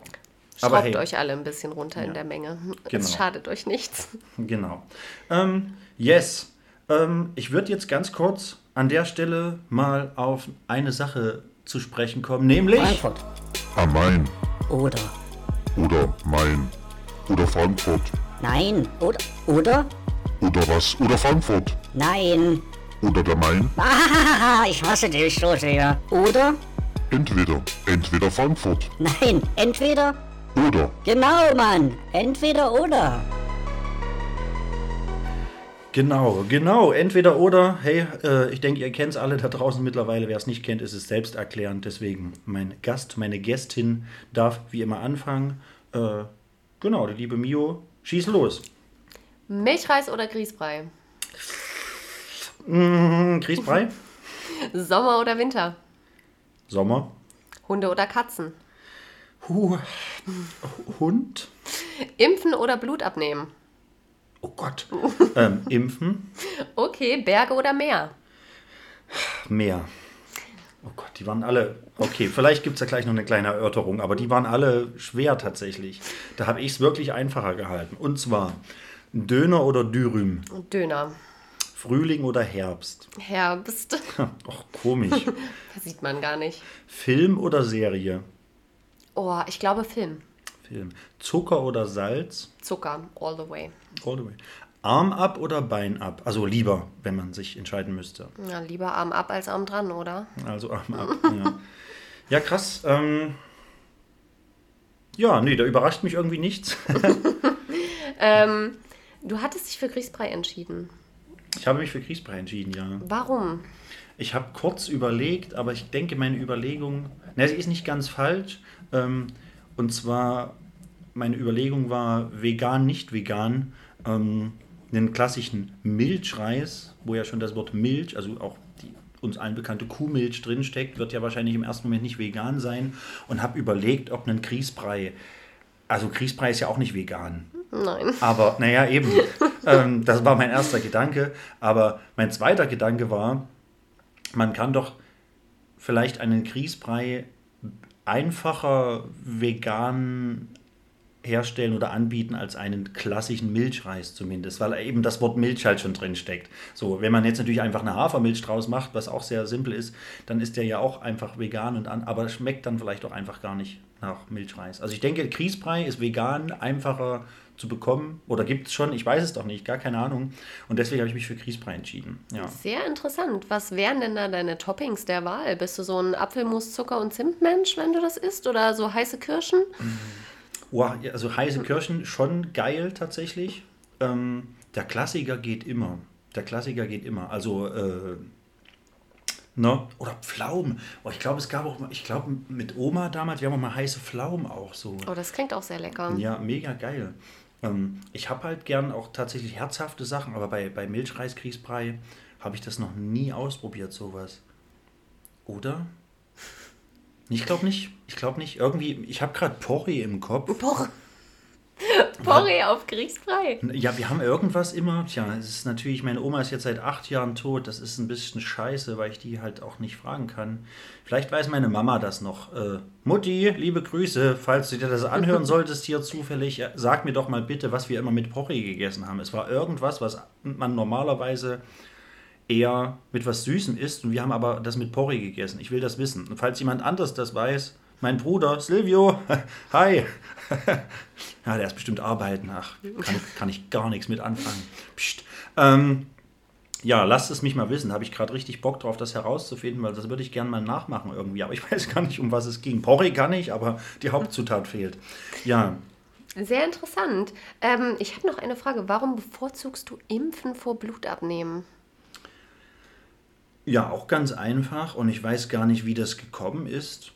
Speaker 2: Schraubt Aber hey, euch alle ein bisschen runter ja, in der Menge. Genau. Es schadet euch nichts.
Speaker 1: Genau. Ähm, yes. Ähm, ich würde jetzt ganz kurz an der Stelle mal auf eine Sache zu sprechen kommen, nämlich
Speaker 3: Frankfurt. Am Main.
Speaker 4: Oder.
Speaker 3: Oder Main. Oder Frankfurt.
Speaker 4: Nein. Oder. Oder?
Speaker 3: Oder was? Oder Frankfurt.
Speaker 4: Nein.
Speaker 3: Oder der Main.
Speaker 4: Ah, ich hasse dich so sehr. Oder?
Speaker 3: Entweder. Entweder Frankfurt.
Speaker 4: Nein. Entweder.
Speaker 3: Oder.
Speaker 4: Genau, Mann. Entweder oder.
Speaker 1: Genau, genau. Entweder oder. Hey, äh, ich denke, ihr kennt es alle da draußen mittlerweile. Wer es nicht kennt, ist es selbsterklärend. Deswegen, mein Gast, meine Gästin darf wie immer anfangen. Äh, genau, die liebe Mio, schieß los.
Speaker 2: Milchreis oder Grießbrei?
Speaker 1: Mmh, Grießbrei. (laughs)
Speaker 2: Sommer oder Winter?
Speaker 1: Sommer.
Speaker 2: Hunde oder Katzen?
Speaker 1: Huh. Hund.
Speaker 2: Impfen oder Blut abnehmen?
Speaker 1: Oh Gott. ähm, (laughs) impfen.
Speaker 2: Okay, Berge oder Meer?
Speaker 1: Meer. Oh Gott, die waren alle. Okay, vielleicht gibt es da gleich noch eine kleine Erörterung, aber die waren alle schwer tatsächlich. Da habe ich es wirklich einfacher gehalten. Und zwar Döner oder Dürüm?
Speaker 2: Döner.
Speaker 1: Frühling oder Herbst?
Speaker 2: Herbst. (laughs)
Speaker 1: Ach, komisch. (laughs)
Speaker 2: das sieht man gar nicht.
Speaker 1: Film oder Serie?
Speaker 2: Oh, ich glaube Film.
Speaker 1: Film. Zucker oder Salz?
Speaker 2: Zucker, all the way.
Speaker 1: All the way. Arm ab oder Bein ab? Also lieber, wenn man sich entscheiden müsste.
Speaker 2: Ja, lieber Arm ab als Arm dran, oder?
Speaker 1: Also Arm ab, ja. Ja, krass. Ähm, ja, nee, da überrascht mich irgendwie nichts. (laughs)
Speaker 2: ähm, du hattest dich für Grießbrei entschieden.
Speaker 1: Ich habe mich für Grießbrei entschieden, ja.
Speaker 2: Warum?
Speaker 1: Ich habe kurz überlegt, aber ich denke, meine Überlegung, ne, sie ist nicht ganz falsch. Ähm, und zwar meine Überlegung war vegan, nicht vegan, ähm, einen klassischen Milchreis, wo ja schon das Wort Milch, also auch die uns allen bekannte Kuhmilch drinsteckt, wird ja wahrscheinlich im ersten Moment nicht vegan sein und habe überlegt, ob ein Grießbrei, also Grießbrei ist ja auch nicht vegan.
Speaker 2: Nein.
Speaker 1: Aber naja, eben, (laughs) ähm, das war mein erster Gedanke. Aber mein zweiter Gedanke war, man kann doch vielleicht einen Grießbrei einfacher vegan herstellen oder anbieten als einen klassischen Milchreis zumindest, weil eben das Wort Milch halt schon drin steckt. So, wenn man jetzt natürlich einfach eine Hafermilch draus macht, was auch sehr simpel ist, dann ist der ja auch einfach vegan und an, aber schmeckt dann vielleicht auch einfach gar nicht nach Milchreis. Also ich denke, Grießbrei ist vegan einfacher zu bekommen oder gibt es schon, ich weiß es doch nicht, gar keine Ahnung und deswegen habe ich mich für Grießbrei entschieden. Ja.
Speaker 2: Sehr interessant. Was wären denn da deine Toppings der Wahl? Bist du so ein Apfelmus, Zucker und Zimtmensch, wenn du das isst oder so heiße Kirschen?
Speaker 1: Oh, also heiße Kirschen schon geil tatsächlich. Ähm, der Klassiker geht immer. Der Klassiker geht immer. Also, äh, ne? Oder Pflaumen. Oh, ich glaube, es gab auch, ich glaube, mit Oma damals, wir haben auch mal heiße Pflaumen auch so.
Speaker 2: Oh, das klingt auch sehr lecker.
Speaker 1: Ja, mega geil. Ähm, ich habe halt gern auch tatsächlich herzhafte Sachen, aber bei, bei Milchreis-Grießbrei habe ich das noch nie ausprobiert, sowas. Oder? Ich glaube nicht. Ich glaube nicht. Irgendwie, ich habe gerade Porree im Kopf.
Speaker 2: Por (laughs) Porree auf Kriegsfrei.
Speaker 1: Ja, wir haben irgendwas immer. Tja, es ist natürlich, meine Oma ist jetzt seit acht Jahren tot. Das ist ein bisschen scheiße, weil ich die halt auch nicht fragen kann. Vielleicht weiß meine Mama das noch. Äh, Mutti, liebe Grüße, falls du dir das anhören (laughs) solltest hier zufällig, äh, sag mir doch mal bitte, was wir immer mit Porree gegessen haben. Es war irgendwas, was man normalerweise eher mit was Süßem isst und wir haben aber das mit Porree gegessen. Ich will das wissen. Und falls jemand anders das weiß, mein Bruder Silvio, (laughs) hi. (laughs) ja, der ist bestimmt arbeiten. Ach, kann, kann ich gar nichts mit anfangen. Psst. Ähm, ja, lasst es mich mal wissen. Habe ich gerade richtig Bock drauf, das herauszufinden, weil das würde ich gerne mal nachmachen irgendwie. Aber ich (laughs) weiß gar nicht, um was es ging. Porree kann ich, aber die Hauptzutat fehlt. Ja.
Speaker 2: Sehr interessant. Ähm, ich habe noch eine Frage. Warum bevorzugst du Impfen vor Blutabnehmen?
Speaker 1: Ja, auch ganz einfach. Und ich weiß gar nicht, wie das gekommen ist.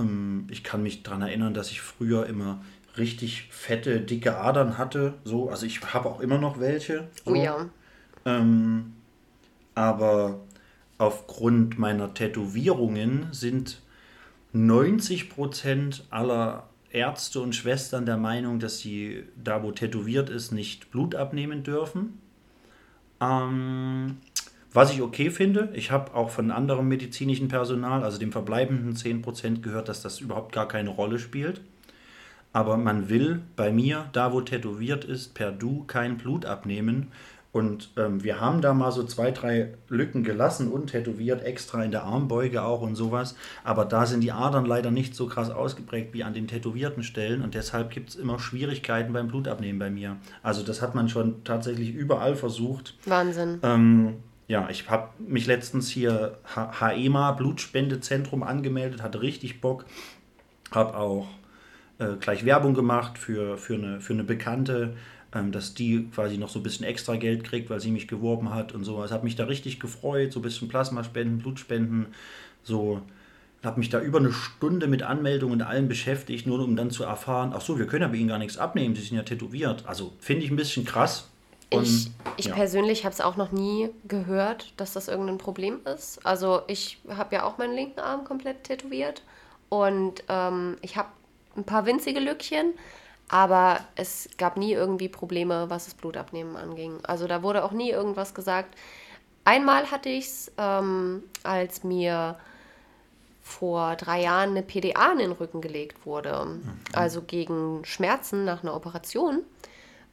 Speaker 1: Ähm, ich kann mich daran erinnern, dass ich früher immer richtig fette, dicke Adern hatte. So, also ich habe auch immer noch welche. So.
Speaker 2: Oh ja.
Speaker 1: Ähm, aber aufgrund meiner Tätowierungen sind 90% aller Ärzte und Schwestern der Meinung, dass sie da, wo tätowiert ist, nicht Blut abnehmen dürfen. Ähm, was ich okay finde, ich habe auch von anderem medizinischen Personal, also dem verbleibenden 10% gehört, dass das überhaupt gar keine Rolle spielt. Aber man will bei mir, da wo tätowiert ist, per Du kein Blut abnehmen. Und ähm, wir haben da mal so zwei, drei Lücken gelassen und tätowiert, extra in der Armbeuge auch und sowas. Aber da sind die Adern leider nicht so krass ausgeprägt wie an den tätowierten Stellen. Und deshalb gibt es immer Schwierigkeiten beim Blutabnehmen bei mir. Also das hat man schon tatsächlich überall versucht.
Speaker 2: Wahnsinn.
Speaker 1: Ähm, ja, ich habe mich letztens hier HEMA Blutspendezentrum angemeldet, hatte richtig Bock. Habe auch äh, gleich Werbung gemacht für, für, eine, für eine Bekannte, ähm, dass die quasi noch so ein bisschen extra Geld kriegt, weil sie mich geworben hat und so. Es hat mich da richtig gefreut, so ein bisschen Plasmaspenden, Blutspenden, so habe mich da über eine Stunde mit Anmeldungen und allem beschäftigt, nur um dann zu erfahren, ach so, wir können ja bei Ihnen gar nichts abnehmen, Sie sind ja tätowiert. Also finde ich ein bisschen krass. Und,
Speaker 2: ich ich
Speaker 1: ja.
Speaker 2: persönlich habe es auch noch nie gehört, dass das irgendein Problem ist. Also ich habe ja auch meinen linken Arm komplett tätowiert und ähm, ich habe ein paar winzige Lückchen, aber es gab nie irgendwie Probleme, was das Blutabnehmen anging. Also da wurde auch nie irgendwas gesagt. Einmal hatte ich es, ähm, als mir vor drei Jahren eine PDA in den Rücken gelegt wurde, also gegen Schmerzen nach einer Operation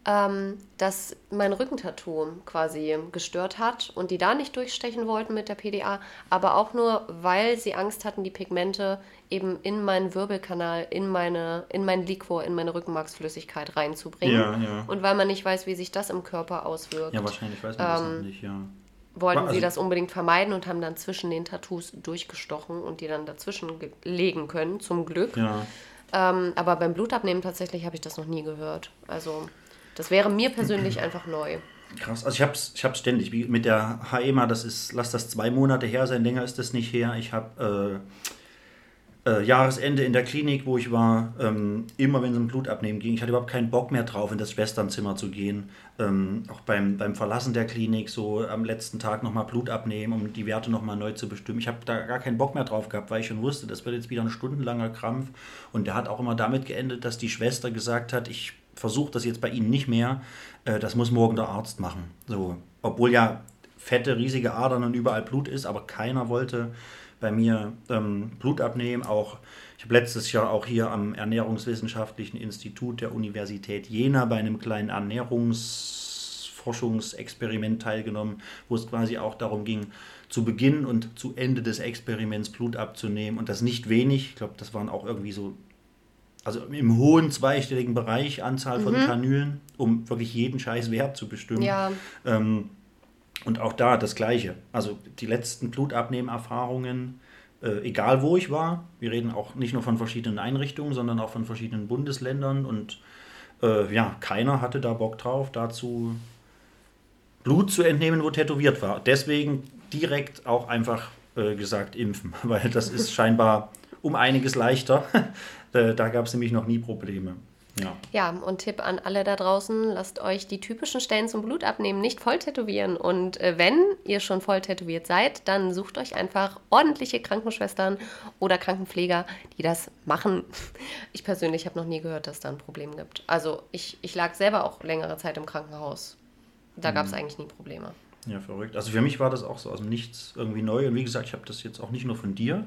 Speaker 2: ähm, dass mein Rückentattoo quasi gestört hat und die da nicht durchstechen wollten mit der PDA, aber auch nur, weil sie Angst hatten, die Pigmente eben in meinen Wirbelkanal, in meine, in mein Liquor, in meine Rückenmarksflüssigkeit reinzubringen.
Speaker 1: Ja, ja.
Speaker 2: Und weil man nicht weiß, wie sich das im Körper auswirkt.
Speaker 1: Ja, wahrscheinlich weiß man das
Speaker 2: Ähm,
Speaker 1: noch nicht, ja.
Speaker 2: wollten
Speaker 1: Also-
Speaker 2: sie das unbedingt vermeiden und haben dann zwischen den Tattoos durchgestochen und die dann dazwischen ge- legen können, zum Glück.
Speaker 1: Ja.
Speaker 2: Ähm, aber beim Blutabnehmen tatsächlich habe ich das noch nie gehört. Also das wäre mir persönlich einfach neu.
Speaker 1: Krass, also ich hab's, ich hab's ständig, wie mit der HEMA, das ist, lass das zwei Monate her sein, länger ist das nicht her. Ich habe äh, äh, Jahresende in der Klinik, wo ich war, ähm, immer wenn es um Blutabnehmen ging, ich hatte überhaupt keinen Bock mehr drauf, in das Schwesternzimmer zu gehen. Ähm, auch beim, beim Verlassen der Klinik, so am letzten Tag nochmal Blut abnehmen, um die Werte nochmal neu zu bestimmen. Ich habe da gar keinen Bock mehr drauf gehabt, weil ich schon wusste, das wird jetzt wieder ein stundenlanger Krampf. Und der hat auch immer damit geendet, dass die Schwester gesagt hat, ich versuche das jetzt bei Ihnen nicht mehr, äh, das muss morgen der Arzt machen. So, obwohl ja fette, riesige Adern und überall Blut ist, aber keiner wollte bei mir ähm, Blut abnehmen. Auch ich habe letztes Jahr auch hier am Ernährungswissenschaftlichen Institut der Universität Jena bei einem kleinen Ernährungsforschungsexperiment teilgenommen, wo es quasi auch darum ging, zu Beginn und zu Ende des Experiments Blut abzunehmen und das nicht wenig. Ich glaube, das waren auch irgendwie so also im hohen zweistelligen Bereich Anzahl von Kanülen, um wirklich jeden scheiß Wert zu bestimmen.
Speaker 2: Ja.
Speaker 1: Ähm, und auch da das Gleiche. Also die letzten Blutabnehmerfahrungen, äh, egal wo ich war, wir reden auch nicht nur von verschiedenen Einrichtungen, sondern auch von verschiedenen Bundesländern und äh, ja, keiner hatte da Bock drauf, dazu Blut zu entnehmen, wo tätowiert war. Deswegen direkt auch einfach äh, gesagt impfen, (laughs) weil das ist scheinbar um einiges leichter. Da gab es nämlich noch nie Probleme. Ja.
Speaker 2: Ja, und Tipp an alle da draußen, lasst euch die typischen Stellen zum Blutabnehmen nicht voll tätowieren. Und äh, wenn ihr schon voll tätowiert seid, dann sucht euch einfach ordentliche Krankenschwestern oder Krankenpfleger, die das machen. Ich persönlich habe noch nie gehört, dass da ein Problem gibt. Also ich, ich lag selber auch längere Zeit im Krankenhaus. Da gab es eigentlich nie Probleme.
Speaker 1: Ja, verrückt. Also für mich war das auch so aus dem Nichts irgendwie neu. Und wie gesagt, ich habe das jetzt auch nicht nur von dir,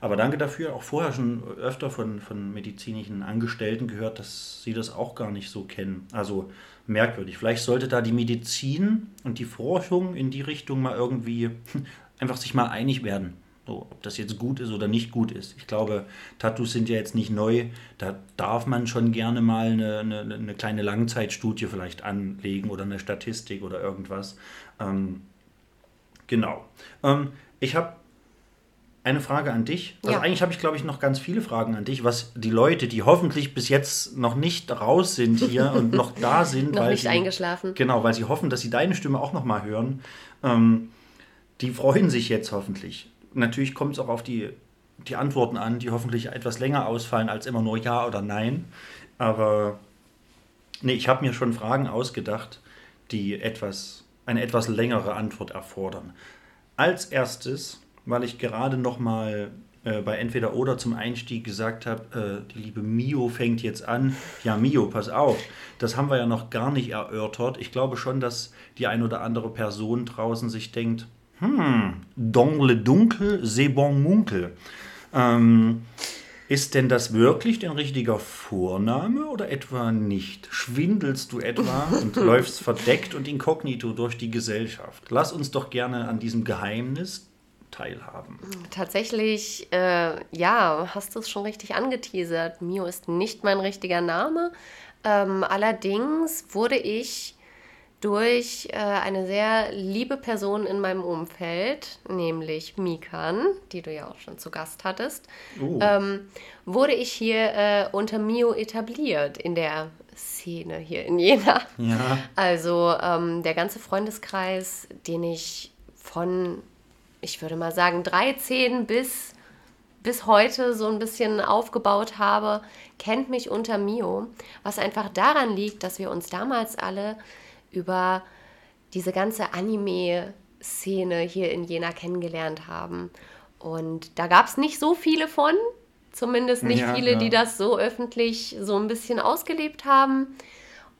Speaker 1: aber danke dafür. Auch vorher schon öfter von, von medizinischen Angestellten gehört, dass sie das auch gar nicht so kennen. Also merkwürdig. Vielleicht sollte da die Medizin und die Forschung in die Richtung mal irgendwie (laughs) einfach sich mal einig werden. So, ob das jetzt gut ist oder nicht gut ist. Ich glaube, Tattoos sind ja jetzt nicht neu. Da darf man schon gerne mal eine, eine, eine kleine Langzeitstudie vielleicht anlegen oder eine Statistik oder irgendwas. Ähm, genau. Ähm, ich habe eine Frage an dich. Also
Speaker 2: Ja.
Speaker 1: eigentlich habe ich, glaube ich, noch ganz viele Fragen an dich, was die Leute, die hoffentlich bis jetzt noch nicht raus sind hier (laughs) und noch da sind,
Speaker 2: Noch
Speaker 1: weil
Speaker 2: nicht
Speaker 1: sie,
Speaker 2: eingeschlafen.
Speaker 1: Genau, weil sie hoffen, dass sie deine Stimme auch noch mal hören. Ähm, die freuen sich jetzt hoffentlich. Natürlich kommt es auch auf die, die Antworten an, die hoffentlich etwas länger ausfallen als immer nur Ja oder Nein. Aber nee, ich habe mir schon Fragen ausgedacht, die etwas, eine etwas längere Antwort erfordern. Als erstes, weil ich gerade noch mal äh, bei Entweder oder zum Einstieg gesagt habe, äh, die liebe Mio fängt jetzt an. Ja, Mio, pass auf, das haben wir ja noch gar nicht erörtert. Ich glaube schon, dass die ein oder andere Person draußen sich denkt, hm, Dongle Dunkel, c'est bon Munkel. Ähm, ist denn das wirklich dein richtiger Vorname oder etwa nicht? Schwindelst du etwa und (laughs) läufst verdeckt und inkognito durch die Gesellschaft? Lass uns doch gerne an diesem Geheimnis teilhaben.
Speaker 2: Tatsächlich, äh, ja, hast du es schon richtig angeteasert. Mio ist nicht mein richtiger Name. Ähm, allerdings wurde ich durch äh, eine sehr liebe Person in meinem Umfeld, nämlich Mikan, die du ja auch schon zu Gast hattest,
Speaker 1: Oh.
Speaker 2: ähm, wurde ich hier äh, unter Mio etabliert in der Szene hier in Jena.
Speaker 1: Ja.
Speaker 2: Also ähm, der ganze Freundeskreis, den ich von, ich würde mal sagen, 13 bis, bis heute so ein bisschen aufgebaut habe, kennt mich unter Mio. Was einfach daran liegt, dass wir uns damals alle über diese ganze Anime-Szene hier in Jena kennengelernt haben. Und da gab es nicht so viele von, zumindest nicht
Speaker 1: Ja,
Speaker 2: viele,
Speaker 1: ja.
Speaker 2: die das so öffentlich so ein bisschen ausgelebt haben.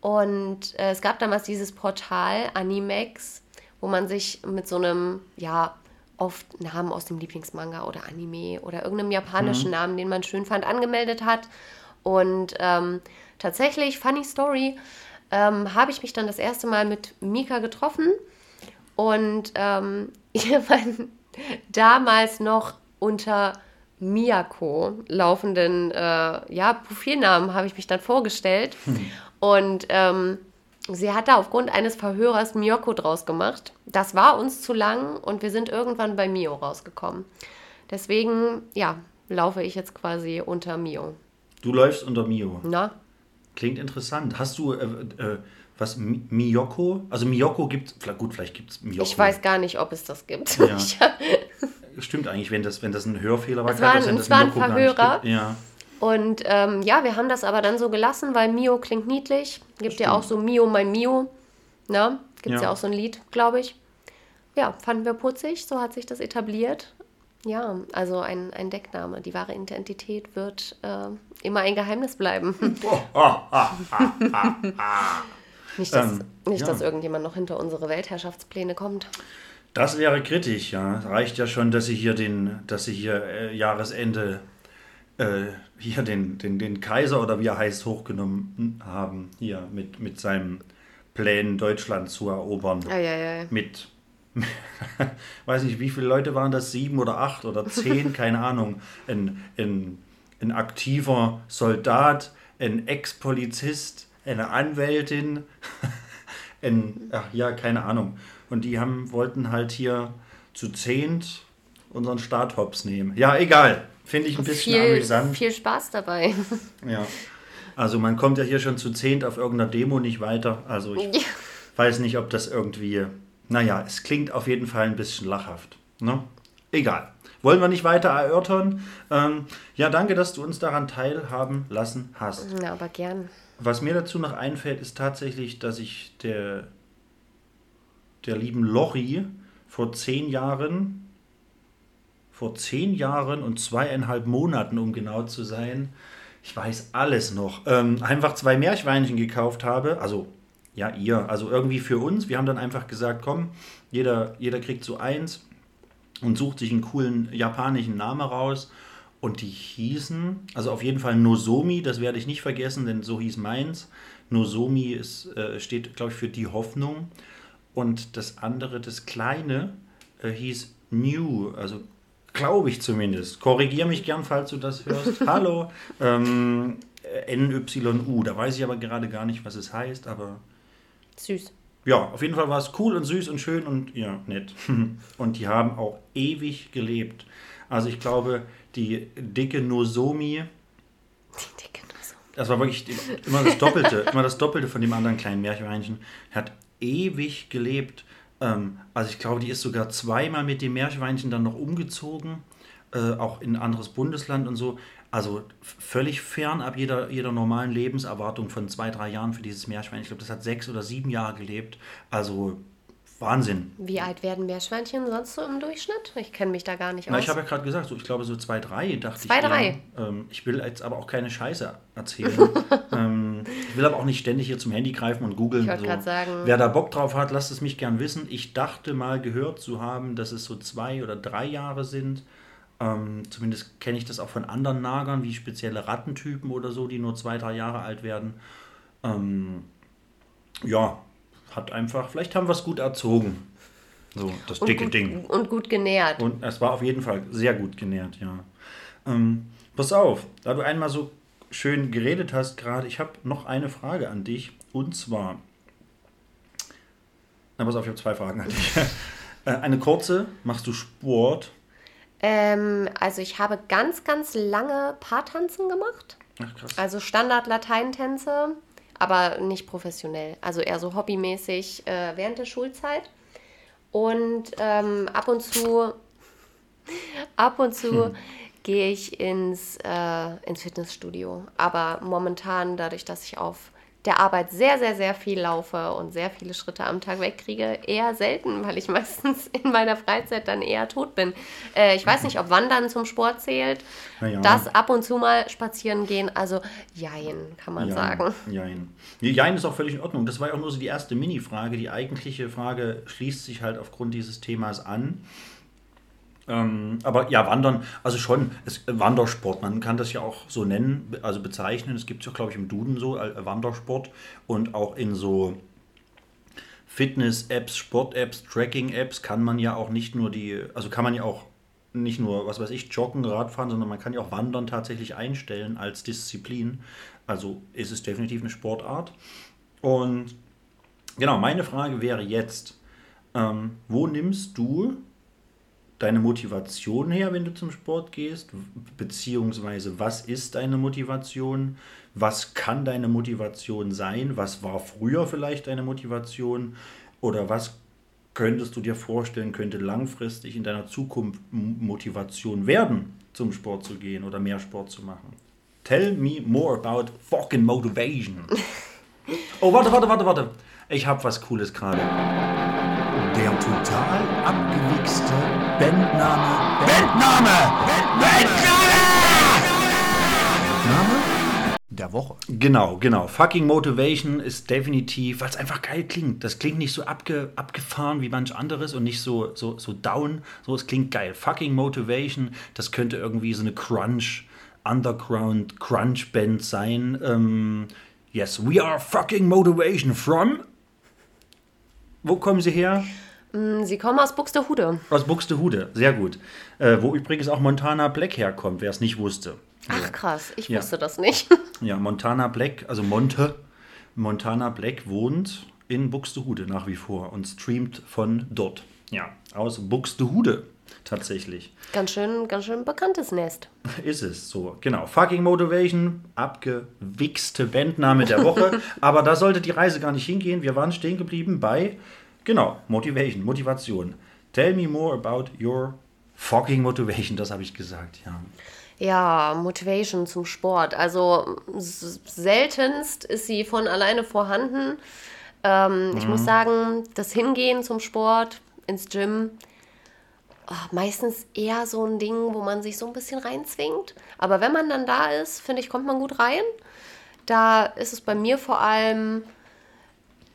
Speaker 2: Und äh, es gab damals dieses Portal Animex, wo man sich mit so einem, ja, oft Namen aus dem Lieblingsmanga oder Anime oder irgendeinem japanischen Namen, den man schön fand, angemeldet hat. Und ähm, tatsächlich, funny Story, ähm, habe ich mich dann das erste Mal mit Mika getroffen und ähm, (laughs) damals noch unter Miyako laufenden äh, ja, Profilnamen habe ich mich dann vorgestellt. Und ähm, sie hat da aufgrund eines Verhörers Miyoko draus gemacht. Das war uns zu lang und wir sind irgendwann bei Mio rausgekommen. Deswegen, ja, laufe ich jetzt quasi unter Mio.
Speaker 1: Du läufst unter Mio.
Speaker 2: Na?
Speaker 1: Klingt interessant. Hast du äh, äh, was Mi- Miyoko? Also Miyoko gibt es, gut, vielleicht gibt es Miyoko.
Speaker 2: Ich weiß gar nicht, ob es das gibt.
Speaker 1: Ja. (laughs) Stimmt eigentlich, wenn das, wenn das ein Hörfehler war,
Speaker 2: Es war
Speaker 1: das
Speaker 2: ein-
Speaker 1: sein,
Speaker 2: es
Speaker 1: dass
Speaker 2: war ein Verhörer.
Speaker 1: Ja.
Speaker 2: Und ähm, ja, wir haben das aber dann so gelassen, weil Mio klingt niedlich. Gibt ja auch so Mio, mein Mio. Na, gibt es ja.
Speaker 1: Ja.
Speaker 2: auch so ein Lied, glaube ich. Ja, fanden wir putzig, so hat sich das etabliert. Ja, also ein, ein Deckname. Die wahre Identität wird äh, immer ein Geheimnis bleiben. (laughs) nicht, dass,
Speaker 1: Ähm,
Speaker 2: nicht
Speaker 1: ja.
Speaker 2: dass irgendjemand noch hinter unsere Weltherrschaftspläne kommt.
Speaker 1: Das wäre kritisch, ja. Reicht ja schon, dass sie hier den, dass sie hier äh, Jahresende äh, hier den, den, den Kaiser oder wie er heißt hochgenommen haben, hier mit, mit seinem Plänen Deutschland zu erobern.
Speaker 2: Eieiei.
Speaker 1: Mit (laughs) weiß nicht, wie viele Leute waren das? Sieben oder acht oder zehn, (laughs) keine Ahnung. Ein, ein, ein aktiver Soldat, ein Ex-Polizist, eine Anwältin, (laughs) ein, ach ja, keine Ahnung. Und die haben, wollten halt hier zu zehnt unseren Staat hops nehmen. Ja, egal. Finde ich ein bisschen
Speaker 2: Viel,
Speaker 1: amüsant.
Speaker 2: viel Spaß dabei. (laughs)
Speaker 1: Ja. Also man kommt ja hier schon zu zehnt auf irgendeiner Demo nicht weiter. Also ich
Speaker 2: Ja.
Speaker 1: weiß nicht, ob das irgendwie. Naja, es klingt auf jeden Fall ein bisschen lachhaft. Ne? Egal. wollen wir nicht weiter erörtern. Ähm, ja, danke, dass du uns daran teilhaben lassen hast.
Speaker 2: Na, aber gern.
Speaker 1: Was mir dazu noch einfällt, ist tatsächlich, dass ich der, der lieben Lori vor zehn Jahren, vor zehn Jahren und zweieinhalb Monaten, um genau zu sein, ich weiß alles noch, ähm, einfach zwei Meerschweinchen gekauft habe. Also, ja, ihr, also irgendwie für uns. Wir haben dann einfach gesagt, komm, jeder, jeder kriegt so eins und sucht sich einen coolen japanischen Namen raus. Und die hießen, also auf jeden Fall Nozomi, das werde ich nicht vergessen, denn so hieß meins. Nozomi ist, äh, steht, glaube ich, für die Hoffnung. Und das andere, das kleine, äh, hieß New, also glaube ich zumindest. Korrigiere mich gern, falls du das hörst. (laughs) Hallo. Ähm, NYU, da weiß ich aber gerade gar nicht, was es heißt, aber
Speaker 2: Süß.
Speaker 1: ja, auf jeden Fall war es cool und süß und schön und ja, nett. (laughs) Und die haben auch ewig gelebt. Also ich glaube, die dicke Nozomi,
Speaker 2: Die dicke Nuss.
Speaker 1: das war wirklich immer das Doppelte, immer das Doppelte von dem anderen kleinen Meerschweinchen, hat ewig gelebt. Ähm, also ich glaube, die ist sogar zweimal mit dem Meerschweinchen dann noch umgezogen, äh, auch in ein anderes Bundesland und so. Also völlig fernab jeder, jeder normalen Lebenserwartung von zwei, drei Jahren für dieses Meerschweinchen. Ich glaube, das hat sechs oder sieben Jahre gelebt. Also Wahnsinn.
Speaker 2: Wie alt werden Meerschweinchen sonst so im Durchschnitt? Ich kenne mich da gar nicht
Speaker 1: Na,
Speaker 2: aus.
Speaker 1: ich habe ja gerade gesagt, so, ich glaube so zwei, drei dachte
Speaker 2: Zwei,
Speaker 1: ich. eher.
Speaker 2: drei.
Speaker 1: Ähm, ich will jetzt aber auch keine Scheiße erzählen. (laughs) ähm, ich will aber auch nicht ständig hier zum Handy greifen und googeln.
Speaker 2: Ich
Speaker 1: so.
Speaker 2: sagen-
Speaker 1: Wer da Bock drauf hat, lasst es mich gern wissen. Ich dachte mal gehört zu haben, dass es so zwei oder drei Jahre sind. Ähm, zumindest kenne ich das auch von anderen Nagern, wie spezielle Rattentypen oder so, die nur zwei, drei Jahre alt werden. Ähm, ja, hat einfach, vielleicht haben wir es gut erzogen. So, das
Speaker 2: und
Speaker 1: dicke
Speaker 2: gut,
Speaker 1: Ding.
Speaker 2: Und gut genährt.
Speaker 1: Und es war auf jeden Fall sehr gut genährt, ja. Ähm, pass auf, da du einmal so schön geredet hast gerade, ich habe noch eine Frage an dich. Und zwar, na pass auf, ich habe zwei Fragen an dich. (laughs) Äh, eine kurze, machst du Sport?
Speaker 2: Ähm, also ich habe ganz, ganz lange Paartanzen gemacht.
Speaker 1: Ach krass.
Speaker 2: Also Standard-Lateinentänze, aber nicht professionell. Also eher so hobbymäßig äh, während der Schulzeit. Und ähm, ab und zu, (laughs) ab und zu gehe ich ins, äh, ins Fitnessstudio. Aber momentan, dadurch, dass ich auf der Arbeit sehr, sehr, sehr viel laufe und sehr viele Schritte am Tag wegkriege, eher selten, weil ich (laughs) meistens in meiner Freizeit dann eher tot bin. Äh, ich weiß nicht, ob Wandern zum Sport zählt.
Speaker 1: Ja.
Speaker 2: Das ab und zu mal spazieren gehen, also jein, kann man sagen.
Speaker 1: Jein. Jein ist auch völlig in Ordnung. Das war ja auch nur so die erste Mini-Frage. Die eigentliche Frage schließt sich halt aufgrund dieses Themas an. Ähm, aber ja, Wandern, also schon, es, Wandersport, man kann das ja auch so nennen, also bezeichnen. Es gibt es ja, glaube ich, im Duden so, äh, Wandersport und auch in so Fitness-Apps, Sport-Apps, Tracking-Apps kann man ja auch nicht nur die, also kann man ja auch nicht nur, was weiß ich, joggen, Radfahren, sondern man kann ja auch Wandern tatsächlich einstellen als Disziplin. Also ist es definitiv eine Sportart. Und genau, meine Frage wäre jetzt, ähm, wo nimmst du deine Motivation her, wenn du zum Sport gehst? Beziehungsweise, was ist deine Motivation? Was kann deine Motivation sein? Was war früher vielleicht deine Motivation? Oder was könntest du dir vorstellen, könnte langfristig in deiner Zukunft Motivation werden, zum Sport zu gehen oder mehr Sport zu machen? Tell me more about fucking motivation. (laughs) Oh, warte, warte, warte, warte. Ich hab was Cooles gerade. Der total abgewichste Bandname. Bandname! Bandname der Woche. Genau, genau. Fucking Motivation ist definitiv, weil es einfach geil klingt. Das klingt nicht so abge, abgefahren wie manch anderes und nicht so, so, so down. So, es klingt geil. Fucking Motivation, das könnte irgendwie so eine Crunch, Underground Crunch Band sein. Ähm, yes, we are fucking motivation from. Wo kommen sie her?
Speaker 2: Sie kommen aus Buxtehude.
Speaker 1: Aus Buxtehude, sehr gut. Äh, wo übrigens auch Montana Black herkommt, wer es nicht wusste.
Speaker 2: Ach krass, ich
Speaker 1: Ja.
Speaker 2: wusste das nicht.
Speaker 1: Ja, Montana Black, also Monte, Montana Black wohnt in Buxtehude nach wie vor und streamt von dort. Ja, aus Buxtehude tatsächlich.
Speaker 2: Ganz schön, ganz schön bekanntes Nest. (laughs)
Speaker 1: Ist es so, genau. Fucking Motivation, abgewichste Bandname der Woche. (laughs) Aber da sollte die Reise gar nicht hingehen. Wir waren stehen geblieben bei, genau, Motivation, Motivation. Tell me more about your Fucking Motivation, das habe ich gesagt, ja.
Speaker 2: Ja, Motivation zum Sport. Also seltenst ist sie von alleine vorhanden. Ähm, Ich muss sagen, das Hingehen zum Sport, ins Gym, ah, meistens eher so ein Ding, wo man sich so ein bisschen reinzwingt. Aber wenn man dann da ist, finde ich, kommt man gut rein. Da ist es bei mir vor allem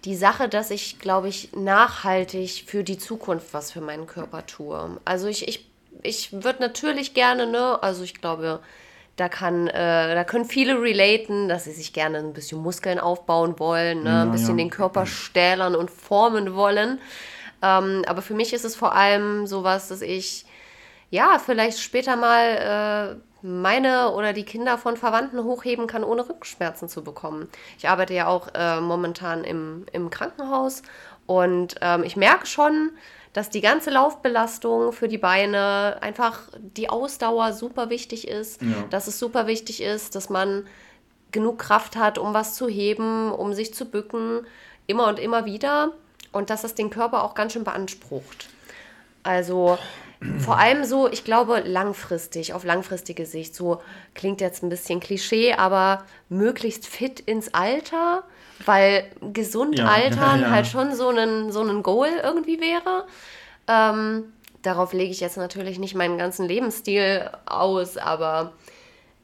Speaker 2: die Sache, dass ich, glaube ich, nachhaltig für die Zukunft was für meinen Körper tue. Also ich, ich, ich würde natürlich gerne, ne, also ich glaube, da kann, äh, da können viele relaten, dass sie sich gerne ein bisschen Muskeln aufbauen wollen, ne, ein bisschen
Speaker 1: ja.
Speaker 2: den Körper stählern und formen wollen. Ähm, aber für mich ist es vor allem sowas, dass ich ja, vielleicht später mal äh, meine oder die Kinder von Verwandten hochheben kann, ohne Rückenschmerzen zu bekommen. Ich arbeite ja auch äh, momentan im, im Krankenhaus und ähm, ich merke schon, dass die ganze Laufbelastung für die Beine einfach die Ausdauer super wichtig ist,
Speaker 1: Ja.
Speaker 2: dass es super wichtig ist, dass man genug Kraft hat, um was zu heben, um sich zu bücken, immer und immer wieder und dass das den Körper auch ganz schön beansprucht. Also vor allem so, ich glaube, langfristig, auf langfristige Sicht, so klingt jetzt ein bisschen Klischee, aber möglichst fit ins Alter, weil gesund
Speaker 1: Ja,
Speaker 2: altern
Speaker 1: ja, (laughs) ja.
Speaker 2: halt schon so ein, so ein Goal irgendwie wäre. Ähm, darauf lege ich jetzt natürlich nicht meinen ganzen Lebensstil aus, aber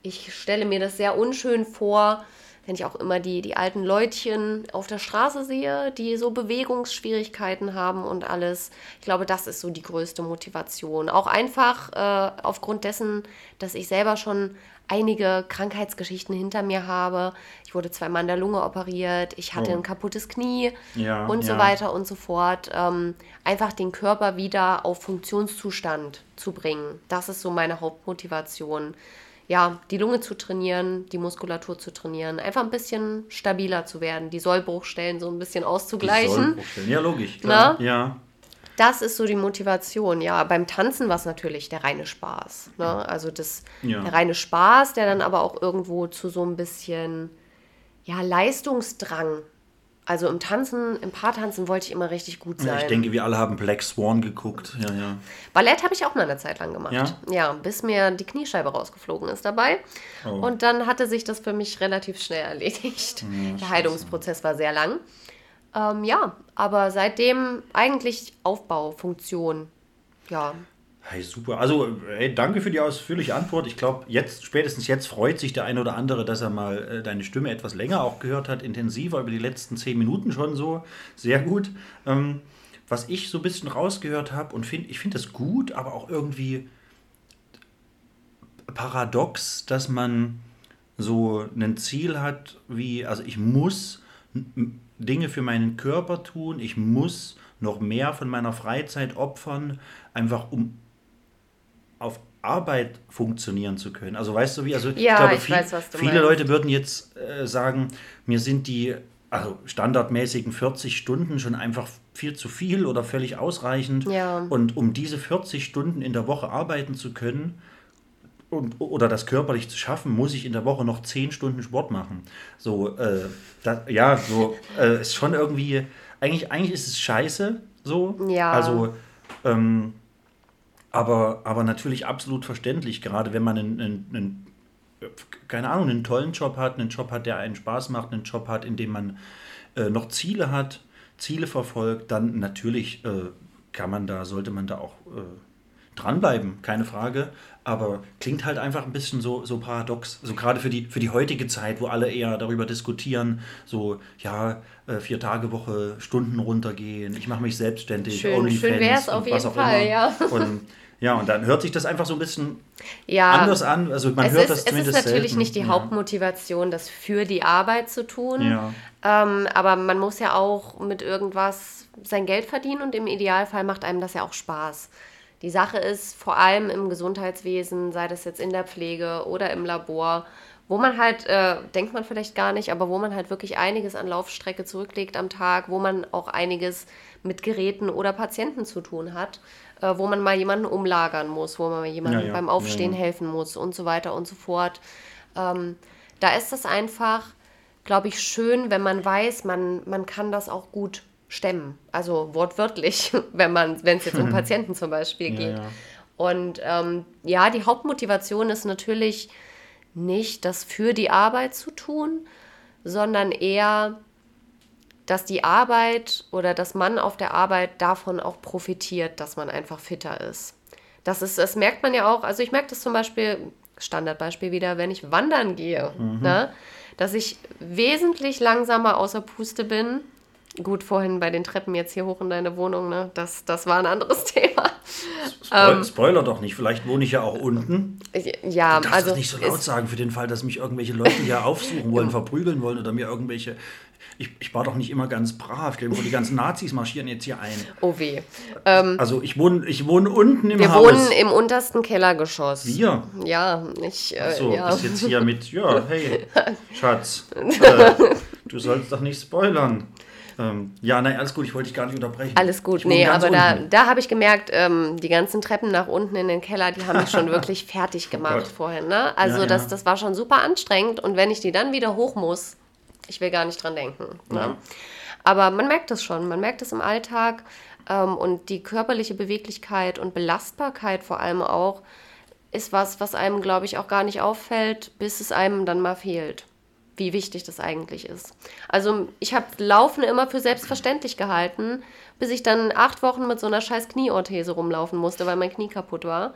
Speaker 2: ich stelle mir das sehr unschön vor, wenn ich auch immer die, die alten Leutchen auf der Straße sehe, die so Bewegungsschwierigkeiten haben und alles. Ich glaube, das ist so die größte Motivation. Auch einfach äh, aufgrund dessen, dass ich selber schon einige Krankheitsgeschichten hinter mir habe. Ich wurde zweimal an der Lunge operiert, ich hatte
Speaker 1: Oh.
Speaker 2: ein kaputtes Knie
Speaker 1: Ja,
Speaker 2: und so
Speaker 1: ja.
Speaker 2: weiter und so fort. Ähm, einfach den Körper wieder auf Funktionszustand zu bringen. Das ist so meine Hauptmotivation. Ja, die Lunge zu trainieren, die Muskulatur zu trainieren, einfach ein bisschen stabiler zu werden, die Sollbruchstellen so ein bisschen
Speaker 1: Die
Speaker 2: auszugleichen.
Speaker 1: Sollbruchstellen. Ja, logisch. Klar.
Speaker 2: Na?
Speaker 1: Ja.
Speaker 2: Das ist so die Motivation. Ja, beim Tanzen war es natürlich der reine Spaß. Ne? Also das,
Speaker 1: Ja.
Speaker 2: der reine Spaß, der dann aber auch irgendwo zu so ein bisschen ja, Leistungsdrang. Also im Tanzen, im Paartanzen wollte ich immer richtig gut sein.
Speaker 1: ja. Ich denke, wir alle haben Black Swan geguckt. Ja, ja.
Speaker 2: Ballett habe ich auch mal eine Zeit lang gemacht.
Speaker 1: Ja?
Speaker 2: Ja, bis mir die Kniescheibe rausgeflogen ist dabei.
Speaker 1: Oh.
Speaker 2: Und dann hatte sich das für mich relativ schnell erledigt. Der Heilungsprozess war sehr lang. Ähm, ja, aber seitdem eigentlich Aufbaufunktion. Ja,
Speaker 1: Hey, super. Also, hey, danke für die ausführliche Antwort. Ich glaube, jetzt, spätestens jetzt freut sich der eine oder andere, dass er mal äh, deine Stimme etwas länger auch gehört hat, intensiver über die letzten zehn Minuten schon so. Sehr gut. Ähm, was ich so ein bisschen rausgehört habe und finde, ich finde das gut, aber auch irgendwie paradox, dass man so ein Ziel hat, wie, also ich muss Dinge für meinen Körper tun, ich muss noch mehr von meiner Freizeit opfern, einfach um Arbeit funktionieren zu können. Also weißt du wie, also
Speaker 2: Ja, ich weiß, was du
Speaker 1: viele
Speaker 2: meinst.
Speaker 1: Leute würden jetzt äh, sagen, mir sind die also standardmäßigen 40 Stunden schon einfach viel zu viel oder völlig ausreichend.
Speaker 2: Ja.
Speaker 1: Und um diese 40 Stunden in der Woche arbeiten zu können, und, oder das körperlich zu schaffen, muss ich in der Woche noch 10 Stunden Sport machen. So, äh, das, ja, so, äh, ist schon irgendwie, eigentlich, eigentlich ist es scheiße, so.
Speaker 2: Ja.
Speaker 1: Also, ähm, aber, aber natürlich absolut verständlich, gerade wenn man einen, einen, einen, keine Ahnung, einen tollen Job hat, einen Job hat, der einen Spaß macht, einen Job hat, in dem man äh, noch Ziele hat, Ziele verfolgt, dann natürlich äh, kann man da, sollte man da auch äh, dranbleiben, keine Frage. Aber klingt halt einfach ein bisschen so, so paradox. So gerade für die, für die heutige Zeit, wo alle eher darüber diskutieren, so, ja, äh, vier Tage Woche, Stunden runtergehen, ich mache mich selbstständig,
Speaker 2: Schön-
Speaker 1: Onlyfans
Speaker 2: schön wär's
Speaker 1: und
Speaker 2: auf
Speaker 1: was
Speaker 2: jeden
Speaker 1: auch
Speaker 2: Fall,
Speaker 1: immer.
Speaker 2: ja. (laughs)
Speaker 1: Und ja, und dann hört sich das einfach so ein bisschen
Speaker 2: ja
Speaker 1: anders an. Also man
Speaker 2: es
Speaker 1: hört
Speaker 2: ist,
Speaker 1: das
Speaker 2: es ist
Speaker 1: zumindest
Speaker 2: natürlich
Speaker 1: selten.
Speaker 2: nicht die
Speaker 1: ja.
Speaker 2: Hauptmotivation, das für die Arbeit zu tun.
Speaker 1: Ja.
Speaker 2: Ähm, aber man muss ja auch mit irgendwas sein Geld verdienen und im Idealfall macht einem das ja auch Spaß. Die Sache ist vor allem im Gesundheitswesen, sei das jetzt in der Pflege oder im Labor, wo man halt, äh, denkt man vielleicht gar nicht, aber wo man halt wirklich einiges an Laufstrecke zurücklegt am Tag, wo man auch einiges mit Geräten oder Patienten zu tun hat, äh, wo man mal jemanden umlagern muss, wo man mal jemandem
Speaker 1: Ja, ja.
Speaker 2: beim Aufstehen
Speaker 1: Ja,
Speaker 2: helfen muss und so weiter und so fort. Ähm, da ist das einfach, glaube ich, schön, wenn man weiß, man, man kann das auch gut stemmen. Also wortwörtlich, (laughs) wenn man, wenn es jetzt um (laughs) Patienten zum Beispiel
Speaker 1: Ja,
Speaker 2: geht.
Speaker 1: ja.
Speaker 2: Und ähm, ja, die Hauptmotivation ist natürlich nicht, das für die Arbeit zu tun, sondern eher, dass die Arbeit oder dass man auf der Arbeit davon auch profitiert, dass man einfach fitter ist. Das ist, das merkt man ja auch, also ich merke das zum Beispiel, Standardbeispiel wieder, wenn ich wandern gehe,
Speaker 1: Mhm.
Speaker 2: ne? dass ich wesentlich langsamer außer Puste bin. Gut, vorhin bei den Treppen jetzt hier hoch in deine Wohnung, ne? das, das war ein anderes (laughs) Thema.
Speaker 1: Spoil
Speaker 2: Ähm.
Speaker 1: Spoiler doch nicht, vielleicht wohne ich ja auch unten.
Speaker 2: Ja,
Speaker 1: Du darfst
Speaker 2: also
Speaker 1: das nicht so laut sagen für den Fall, dass mich irgendwelche Leute hier aufsuchen (laughs) wollen, verprügeln wollen oder mir irgendwelche. Ich, ich war doch nicht immer ganz brav. Vor, die ganzen Nazis marschieren jetzt hier ein.
Speaker 2: Oh weh. Ähm,
Speaker 1: Also ich wohne, ich wohne unten im
Speaker 2: wir
Speaker 1: Haus.
Speaker 2: wohnen im untersten Kellergeschoss.
Speaker 1: Wir?
Speaker 2: Ja, ich. Äh,
Speaker 1: So,
Speaker 2: ja.
Speaker 1: bist jetzt hier mit, ja, hey, (laughs) Schatz, äh, du sollst doch nicht spoilern. Ähm, ja, nein, alles gut, ich wollte dich gar nicht unterbrechen.
Speaker 2: Alles gut, nee, aber da,
Speaker 1: unten.
Speaker 2: da habe ich gemerkt, ähm, die ganzen Treppen nach unten in den Keller, die haben mich schon (laughs) wirklich fertig gemacht
Speaker 1: Oh
Speaker 2: vorhin. Ne? Also
Speaker 1: Ja, ja.
Speaker 2: Das, das war schon super anstrengend und wenn ich die dann wieder hoch muss, ich will gar nicht dran denken. Ne?
Speaker 1: Ja.
Speaker 2: Aber man merkt es schon, man merkt es im Alltag ähm, und die körperliche Beweglichkeit und Belastbarkeit vor allem auch ist was, was einem, glaube ich, auch gar nicht auffällt, bis es einem dann mal fehlt. Wie wichtig das eigentlich ist. Also ich habe Laufen immer für selbstverständlich gehalten, bis ich dann acht Wochen mit so einer scheiß Knieorthese rumlaufen musste, weil mein Knie kaputt war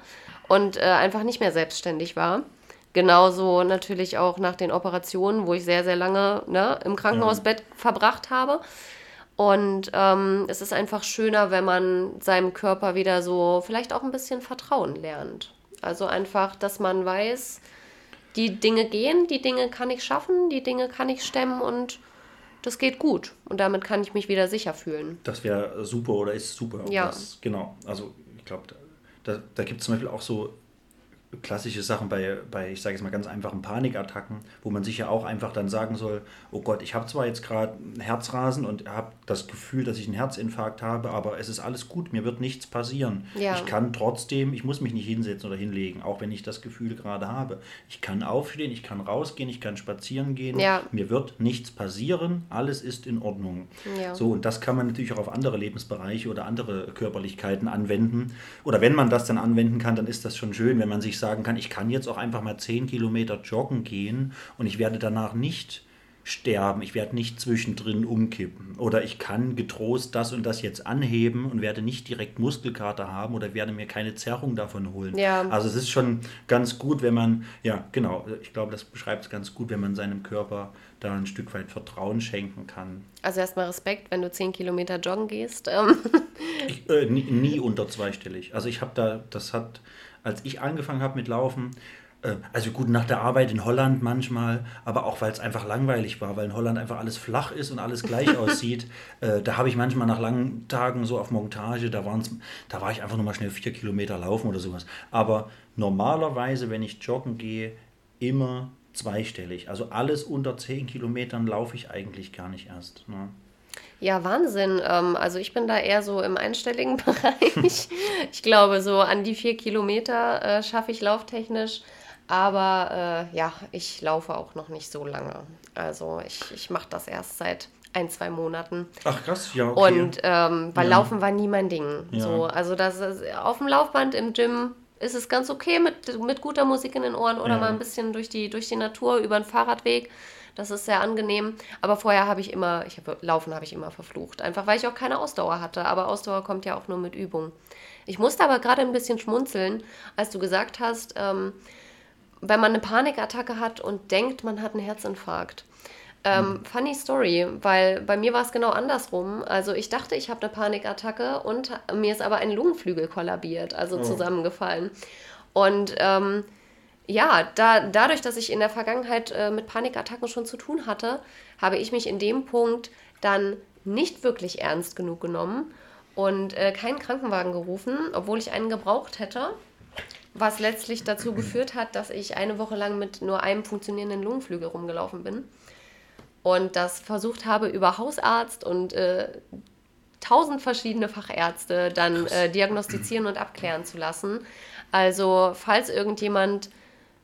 Speaker 2: und äh, einfach nicht mehr selbstständig war. Genauso natürlich auch nach den Operationen, wo ich sehr, sehr lange ne, im Krankenhausbett verbracht habe. Und ähm, es ist einfach schöner, wenn man seinem Körper wieder so vielleicht auch ein bisschen Vertrauen lernt. Also einfach, dass man weiß, die Dinge gehen, die Dinge kann ich schaffen, die Dinge kann ich stemmen und das geht gut. Und damit kann ich mich wieder sicher fühlen.
Speaker 1: Das wäre super oder ist super.
Speaker 2: Ja.
Speaker 1: Das, genau, also ich glaube, da, da, da gibt es zum Beispiel auch so klassische Sachen bei, bei ich sage jetzt mal ganz einfachen Panikattacken, wo man sich ja auch einfach dann sagen soll, oh Gott, ich habe zwar jetzt gerade Herzrasen und habe das Gefühl, dass ich einen Herzinfarkt habe, aber es ist alles gut, mir wird nichts passieren.
Speaker 2: Ja.
Speaker 1: Ich kann trotzdem, ich muss mich nicht hinsetzen oder hinlegen, auch wenn ich das Gefühl gerade habe. Ich kann aufstehen, ich kann rausgehen, ich kann spazieren gehen,
Speaker 2: Ja.
Speaker 1: mir wird nichts passieren, alles ist in Ordnung.
Speaker 2: Ja.
Speaker 1: So, und das kann man natürlich auch auf andere Lebensbereiche oder andere Körperlichkeiten anwenden. Oder wenn man das dann anwenden kann, dann ist das schon schön, wenn man sich sagen kann, ich kann jetzt auch einfach mal 10 Kilometer joggen gehen und ich werde danach nicht sterben, ich werde nicht zwischendrin umkippen. Oder ich kann getrost das und das jetzt anheben und werde nicht direkt Muskelkater haben oder werde mir keine Zerrung davon holen.
Speaker 2: Ja.
Speaker 1: Also es ist schon ganz gut, wenn man, ja genau, ich glaube, das beschreibt es ganz gut, wenn man seinem Körper da ein Stück weit Vertrauen schenken kann.
Speaker 2: Also erstmal Respekt, wenn du 10 Kilometer joggen gehst. Ähm,
Speaker 1: Ich, äh, nie, nie unter zweistellig. Also ich habe da, das hat, als ich angefangen habe mit Laufen, äh, also gut nach der Arbeit in Holland manchmal, aber auch weil es einfach langweilig war, weil in Holland einfach alles flach ist und alles gleich (laughs) aussieht. Äh, da habe ich manchmal nach langen Tagen so auf Montage, da, waren's, da war ich einfach nur mal schnell vier Kilometer laufen oder sowas. Aber normalerweise, wenn ich joggen gehe, immer zweistellig. Also alles unter 10 Kilometern laufe ich eigentlich gar nicht erst. Ne?
Speaker 2: Ja, Wahnsinn. Ähm, also ich bin da eher so im einstelligen (laughs) Bereich. ich glaube, so an die vier Kilometer äh, schaffe ich lauftechnisch. Aber äh, ja, ich laufe auch noch nicht so lange. Also ich, ich mache das erst seit ein, zwei Monaten.
Speaker 1: Ach krass, ja, okay.
Speaker 2: Und ähm, weil
Speaker 1: Ja.
Speaker 2: Laufen war nie mein Ding.
Speaker 1: Ja.
Speaker 2: So, also das ist, auf dem Laufband im Gym ist es ganz okay mit, mit guter Musik in den Ohren oder
Speaker 1: Ja.
Speaker 2: mal ein bisschen durch die, durch die Natur über den Fahrradweg. Das ist sehr angenehm. Aber vorher habe ich immer, ich habe Laufen habe ich immer verflucht. Einfach weil ich auch keine Ausdauer hatte. Aber Ausdauer kommt ja auch nur mit Übung. Ich musste aber gerade ein bisschen schmunzeln, als du gesagt hast, ähm, wenn man eine Panikattacke hat und denkt, man hat einen Herzinfarkt. Ähm, funny Story, weil bei mir war es genau andersrum. Also ich dachte, ich habe eine Panikattacke und mir ist aber ein Lungenflügel kollabiert, also zusammengefallen. Und ähm, ja, da, dadurch, dass ich in der Vergangenheit äh, mit Panikattacken schon zu tun hatte, habe ich mich in dem Punkt dann nicht wirklich ernst genug genommen und äh, keinen Krankenwagen gerufen, obwohl ich einen gebraucht hätte. Was letztlich dazu geführt hat, dass ich eine Woche lang mit nur einem funktionierenden Lungenflügel rumgelaufen bin und das versucht habe, über Hausarzt und äh, tausend verschiedene Fachärzte dann äh, diagnostizieren und abklären zu lassen. Also, falls irgendjemand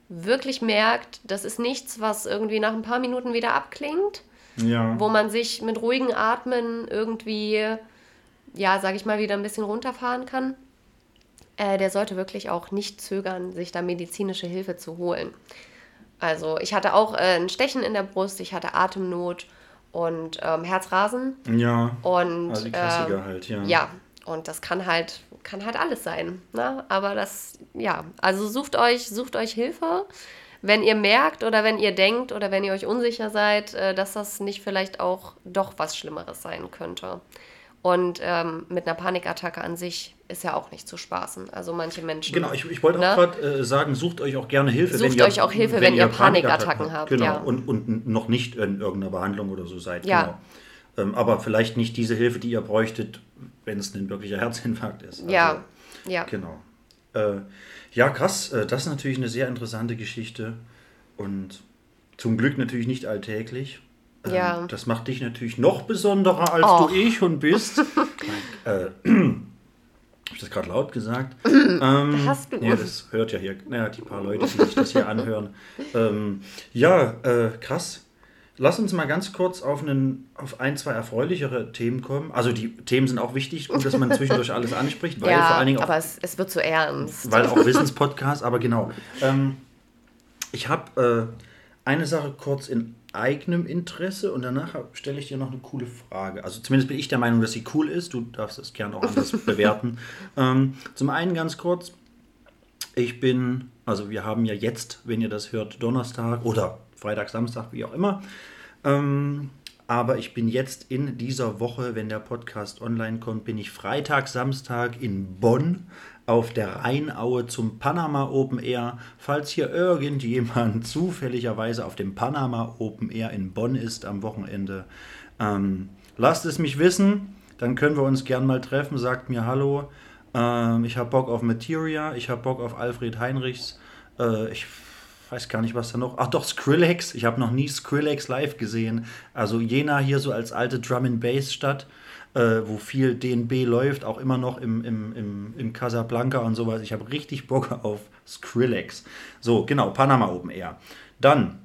Speaker 2: wirklich merkt, das ist nichts, was irgendwie nach ein paar Minuten wieder abklingt,
Speaker 1: ja.
Speaker 2: wo man sich mit ruhigen Atmen irgendwie, ja, sag ich mal, wieder ein bisschen runterfahren kann. äh, der sollte wirklich auch nicht zögern, sich da medizinische Hilfe zu holen. Also ich hatte auch äh, ein Stechen in der Brust, ich hatte Atemnot und ähm, Herzrasen.
Speaker 1: Ja.
Speaker 2: Und
Speaker 1: Also die Klassiker
Speaker 2: ähm,
Speaker 1: halt, ja.
Speaker 2: Ja, und das kann halt, kann halt alles sein. Ne? Aber das, ja, also sucht euch, sucht euch Hilfe, wenn ihr merkt oder wenn ihr denkt oder wenn ihr euch unsicher seid, äh, dass das nicht vielleicht auch doch was Schlimmeres sein könnte. Und ähm, mit einer Panikattacke an sich ist ja auch nicht zu spaßen. Also manche Menschen.
Speaker 1: Genau, ich, ich wollte auch
Speaker 2: Ne?
Speaker 1: gerade äh, sagen, sucht euch auch gerne Hilfe.
Speaker 2: Sucht euch auch Hilfe, wenn ihr Panikattacken habt,
Speaker 1: Genau,
Speaker 2: ja.
Speaker 1: und, und noch nicht in irgendeiner Behandlung oder so seid.
Speaker 2: Ja.
Speaker 1: Genau. Ähm, aber vielleicht nicht diese Hilfe, die ihr bräuchtet, wenn es ein wirklicher Herzinfarkt ist. Also,
Speaker 2: Ja, ja.
Speaker 1: Genau. Äh, ja, krass. Äh, das ist natürlich eine sehr interessante Geschichte und zum Glück natürlich nicht alltäglich. Ähm,
Speaker 2: Ja.
Speaker 1: Das macht dich natürlich noch besonderer, als
Speaker 2: Och.
Speaker 1: du eh schon bist. (laughs) äh, (clears throat) Habe ich das gerade laut gesagt? (laughs) ähm,
Speaker 2: Hast du.
Speaker 1: Ja, das hört ja hier, naja, die paar Leute, die sich das hier anhören. Ähm, ja, äh, krass. Lass uns mal ganz kurz auf, einen, auf ein, zwei erfreulichere Themen kommen. Also die Themen sind auch wichtig, gut, dass man zwischendurch alles anspricht, weil
Speaker 2: ja,
Speaker 1: vor allen Dingen auch
Speaker 2: aber es, es wird zu ernst.
Speaker 1: weil auch Wissenspodcast, aber genau. Ähm, ich habe äh, eine Sache kurz in eigenem Interesse und danach stelle ich dir noch eine coole Frage. Also zumindest bin ich der Meinung, dass sie cool ist. Du darfst es gern auch anders (laughs) bewerten. Ähm, zum einen ganz kurz, ich bin, also wir haben ja jetzt, wenn ihr das hört, Donnerstag oder Freitag, Samstag, wie auch immer. Ähm, aber ich bin jetzt in dieser Woche, wenn der Podcast online kommt, bin ich Freitag, Samstag in Bonn auf der Rheinaue zum Panama Open Air. Falls hier irgendjemand (laughs) zufälligerweise auf dem Panama Open Air in Bonn ist am Wochenende, ähm, lasst es mich wissen. Dann können wir uns gern mal treffen. Sagt mir Hallo. Ähm, ich habe Bock auf Materia. Ich habe Bock auf Alfred Heinrichs. Äh, ich weiß gar nicht, was da noch. Ach doch, Skrillex. Ich habe noch nie Skrillex live gesehen. Also Jena hier so als alte Drum and Bass Stadt, äh, wo viel DNB läuft, auch immer noch im, im, im, im Casablanca und sowas. Ich habe richtig Bock (laughs) auf Skrillex. So, genau, Panama Open Air. Dann,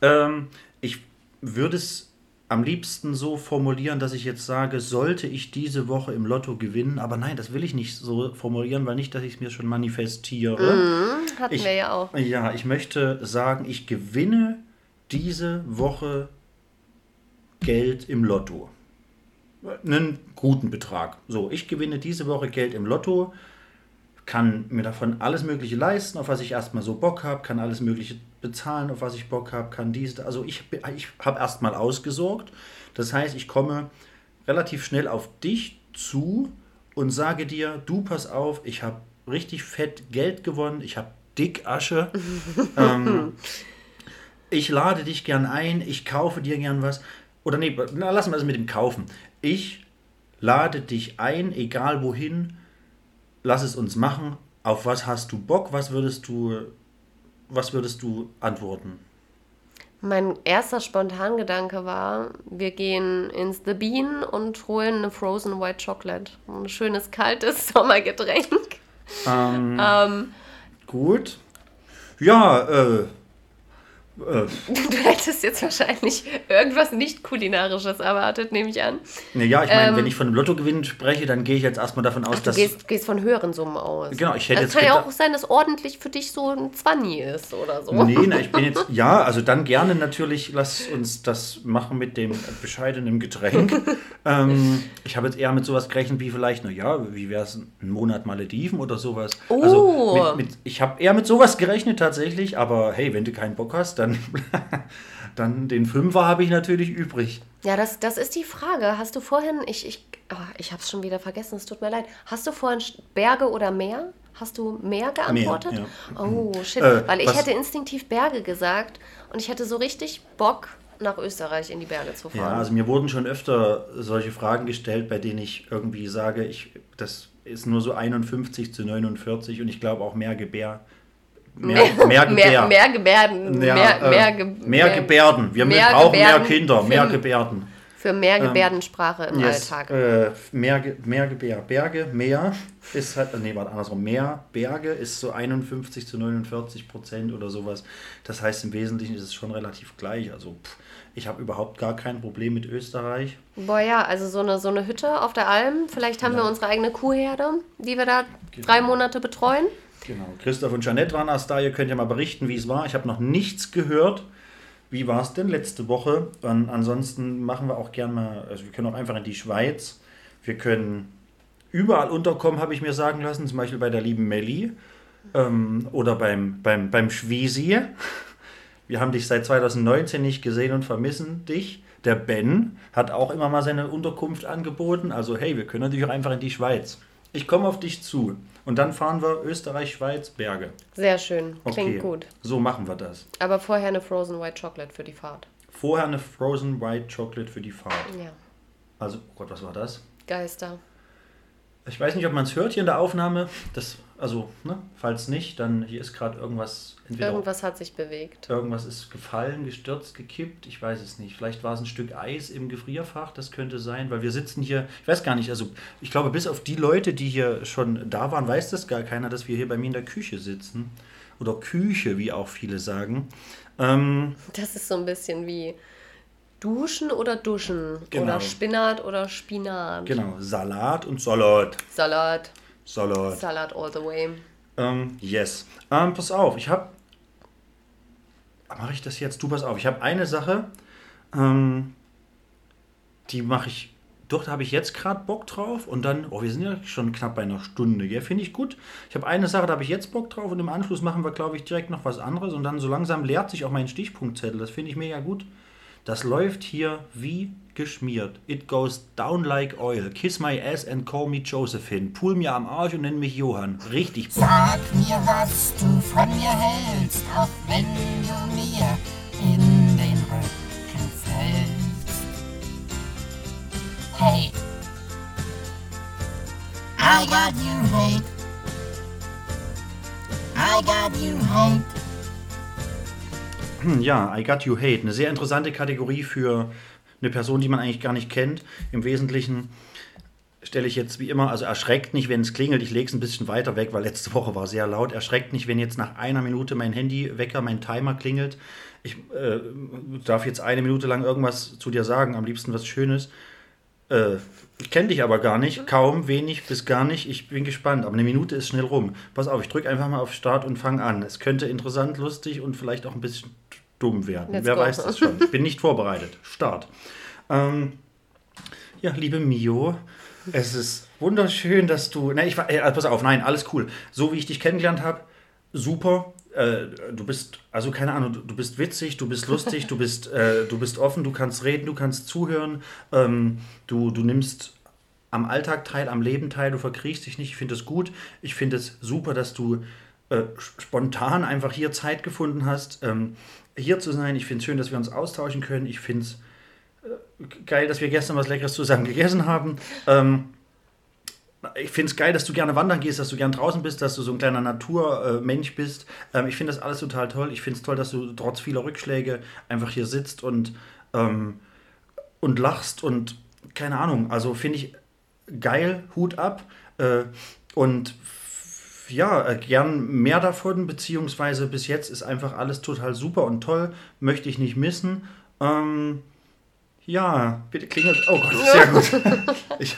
Speaker 1: ähm, ich würde es am liebsten so formulieren, dass ich jetzt sage, sollte ich diese Woche im Lotto gewinnen, aber nein, das will ich nicht so formulieren, weil nicht, dass ich es mir schon manifestiere.
Speaker 2: Hatten
Speaker 1: Ich-
Speaker 2: wir ja auch.
Speaker 1: Ja, ich möchte sagen, ich gewinne diese Woche Geld im Lotto. Einen guten Betrag. So, ich gewinne diese Woche Geld im Lotto, kann mir davon alles Mögliche leisten, auf was ich erstmal so Bock habe, kann alles Mögliche bezahlen, auf was ich Bock habe, kann dies. Also ich, ich habe erstmal ausgesorgt. Das heißt, ich komme relativ schnell auf dich zu und sage dir, du pass auf, ich habe richtig fett Geld gewonnen, ich habe dick Asche. (laughs) ähm, ich lade dich gern ein, ich kaufe dir gern was. Oder nee, na, lassen wir es mit dem Kaufen. Ich lade dich ein, egal wohin, lass es uns machen. Auf was hast du Bock? Was würdest du, was würdest du antworten?
Speaker 2: Mein erster Spontangedanke war, wir gehen ins The Bean und holen eine Frozen White Chocolate. Ein schönes, kaltes (laughs) Sommergetränk.
Speaker 1: Ähm,
Speaker 2: Ähm,
Speaker 1: gut. Ja, äh, äh,
Speaker 2: du hättest jetzt wahrscheinlich irgendwas nicht kulinarisches erwartet, nehme ich an.
Speaker 1: na ja, ich meine,
Speaker 2: Ähm,
Speaker 1: wenn ich von einem Lottogewinn spreche, dann gehe ich jetzt erstmal davon aus,
Speaker 2: Ach, du
Speaker 1: dass.
Speaker 2: gehst, gehst von höheren Summen aus.
Speaker 1: Genau, ich hätte
Speaker 2: Es
Speaker 1: jetzt
Speaker 2: kann ja auch sein, dass ordentlich für dich so ein Zwanni ist oder so.
Speaker 1: Nee, na, ich bin jetzt, ja, also dann gerne natürlich, lass uns das machen mit dem bescheidenen Getränk. (laughs) ähm, ich habe jetzt eher mit sowas gerechnet wie vielleicht, naja, wie wäre es ein Monat Malediven oder sowas.
Speaker 2: Oh.
Speaker 1: Also mit, mit, ich habe eher mit sowas gerechnet tatsächlich, aber hey, wenn du keinen Bock hast, dann, (laughs) dann den Fünfer habe ich natürlich übrig.
Speaker 2: Ja, das, das ist die Frage. Hast du vorhin, ich, ich, oh, ich habe es schon wieder vergessen, es tut mir leid. Hast du vorhin Berge oder Meer? Hast du Meer geantwortet?
Speaker 1: ja.
Speaker 2: Oh, shit.
Speaker 1: Äh,
Speaker 2: Weil ich
Speaker 1: was-
Speaker 2: hätte instinktiv Berge gesagt und ich hätte so richtig Bock, nach Österreich in die Berge zu
Speaker 1: Ja,
Speaker 2: fahren.
Speaker 1: also mir wurden schon öfter solche Fragen gestellt, bei denen ich irgendwie sage, ich, das ist nur so 51 zu 49 und ich glaube auch mehr Gebär. (laughs) Mehr, mehr, Gebär.
Speaker 2: mehr, mehr Gebärden. Mehr,
Speaker 1: äh,
Speaker 2: mehr, Ge
Speaker 1: mehr Gebärden. Wir
Speaker 2: mehr
Speaker 1: brauchen
Speaker 2: Gebärden
Speaker 1: mehr Kinder, mehr
Speaker 2: für-
Speaker 1: Gebärden.
Speaker 2: Für mehr Gebärdensprache im
Speaker 1: Yes,
Speaker 2: Alltag.
Speaker 1: Äh, mehr, mehr Gebär, Berge, Meer ist halt, nee, warte, andersrum, Meer, Berge ist so 51 zu 49 Prozent oder sowas. Das heißt, im Wesentlichen ist es schon relativ gleich. Also, pff, ich habe überhaupt gar kein Problem mit Österreich.
Speaker 2: Boah, ja, also so eine, so eine Hütte auf der Alm. Vielleicht haben
Speaker 1: Ja.
Speaker 2: wir unsere eigene Kuhherde, die wir da
Speaker 1: Genau.
Speaker 2: drei Monate betreuen.
Speaker 1: Genau. Christoph und Janette waren erst da. Ihr könnt ja mal berichten, wie es war. Ich habe noch nichts gehört. Wie war es denn letzte Woche? Und ansonsten machen wir auch gern mal, also wir können auch einfach in die Schweiz. Wir können überall unterkommen, habe ich mir sagen lassen. Zum Beispiel bei der lieben Melli ähm, oder beim, beim, beim Schwiesi. Wir haben dich seit 2019 nicht gesehen und vermissen dich. Der Ben hat auch immer mal seine Unterkunft angeboten. Also hey, wir können natürlich auch einfach in die Schweiz. Ich komme auf dich zu. Und dann fahren wir Österreich, Schweiz, Berge.
Speaker 2: Sehr schön, klingt
Speaker 1: Okay,
Speaker 2: gut.
Speaker 1: So machen wir das.
Speaker 2: Aber vorher eine Frozen White Chocolate für die Fahrt.
Speaker 1: Vorher eine Frozen White Chocolate für die Fahrt.
Speaker 2: Ja,
Speaker 1: Also, oh Gott, was war das?
Speaker 2: Geister.
Speaker 1: Ich weiß nicht, ob man es hört hier in der Aufnahme. Das, also, ne, falls nicht, dann hier ist gerade irgendwas, entweder
Speaker 2: Irgendwas hat sich bewegt.
Speaker 1: irgendwas ist gefallen, gestürzt, gekippt. Ich weiß es nicht. Vielleicht war es ein Stück Eis im Gefrierfach, das könnte sein, weil wir sitzen hier, ich weiß gar nicht, also ich glaube, bis auf die Leute, die hier schon da waren, weiß das gar keiner, dass wir hier bei mir in der Küche sitzen. Oder Küche, wie auch viele sagen. Ähm,
Speaker 2: Das ist so ein bisschen wie Duschen oder Duschen.
Speaker 1: Genau.
Speaker 2: Oder Spinat oder Spinat.
Speaker 1: genau, Salat und Salat.
Speaker 2: Salat.
Speaker 1: Salat.
Speaker 2: Salat all the way.
Speaker 1: Ähm, yes. Ähm, pass auf, ich habe. Mache ich das jetzt? Du pass auf, ich habe eine Sache, ähm, die mache ich. Doch, da habe ich jetzt gerade Bock drauf und dann, oh, wir sind ja schon knapp bei einer Stunde, gell? Finde ich gut. Ich habe eine Sache, da habe ich jetzt Bock drauf und im Anschluss machen wir, glaube ich, direkt noch was anderes und dann so langsam leert sich auch mein Stichpunktzettel. Das finde ich mega gut. Das läuft hier wie geschmiert. It goes down like oil. Kiss my ass and call me Josephine. Pool mir am Arsch und nenn mich Johann. Richtig.
Speaker 5: Sag mir, was du von mir hältst, auch wenn du mir in den Rücken fällst. Hey, I got you hate. I got you hate.
Speaker 1: Hm, Ja, I Got You Hate. Eine sehr interessante Kategorie für eine Person, die man eigentlich gar nicht kennt. Im Wesentlichen stelle ich jetzt wie immer, also erschreckt nicht, wenn es klingelt. Ich lege es ein bisschen weiter weg, weil letzte Woche war sehr laut. Erschreckt nicht, wenn jetzt nach einer Minute mein Handywecker, mein Timer klingelt. Ich äh, darf jetzt eine Minute lang irgendwas zu dir sagen, am liebsten was Schönes. Äh, ich kenne dich aber gar nicht, kaum, wenig bis gar nicht. Ich bin gespannt, aber eine Minute ist schnell rum. Pass auf, ich drücke einfach mal auf Start und fange an. Es könnte interessant, lustig und vielleicht auch ein bisschen dumm werden.
Speaker 2: Let's
Speaker 1: Wer
Speaker 2: go.
Speaker 1: weiß das schon. Ich bin nicht vorbereitet. Start. Ähm, ja, liebe Mio, es ist wunderschön, dass du. Ne, ich war. Äh, pass auf, nein, alles cool. So wie ich dich kennengelernt habe, super. Äh, du bist, also keine Ahnung, du, du bist witzig, du bist lustig, du bist, äh, du bist offen, du kannst reden, du kannst zuhören, ähm, du, du nimmst am Alltag teil, am Leben teil, du verkriechst dich nicht. Ich finde es gut. Ich finde es super, dass du äh, spontan einfach hier Zeit gefunden hast, ähm, hier zu sein. Ich finde es schön, dass wir uns austauschen können. Ich finde es äh, geil, dass wir gestern was Leckeres zusammen (laughs) gegessen haben. Ähm, ich finde es geil, dass du gerne wandern gehst, dass du gern draußen bist, dass du so ein kleiner Naturmensch bist. Ähm, ich finde das alles total toll. Ich finde es toll, dass du trotz vieler Rückschläge einfach hier sitzt und, ähm, und lachst und keine Ahnung. Also finde ich geil, Hut ab. Äh, und ja, äh, gern mehr davon, beziehungsweise bis jetzt ist einfach alles total super und toll. Möchte ich nicht missen. Ähm, ja, bitte klingelt. Oh Gott, (laughs) sehr gut. (laughs) Ich,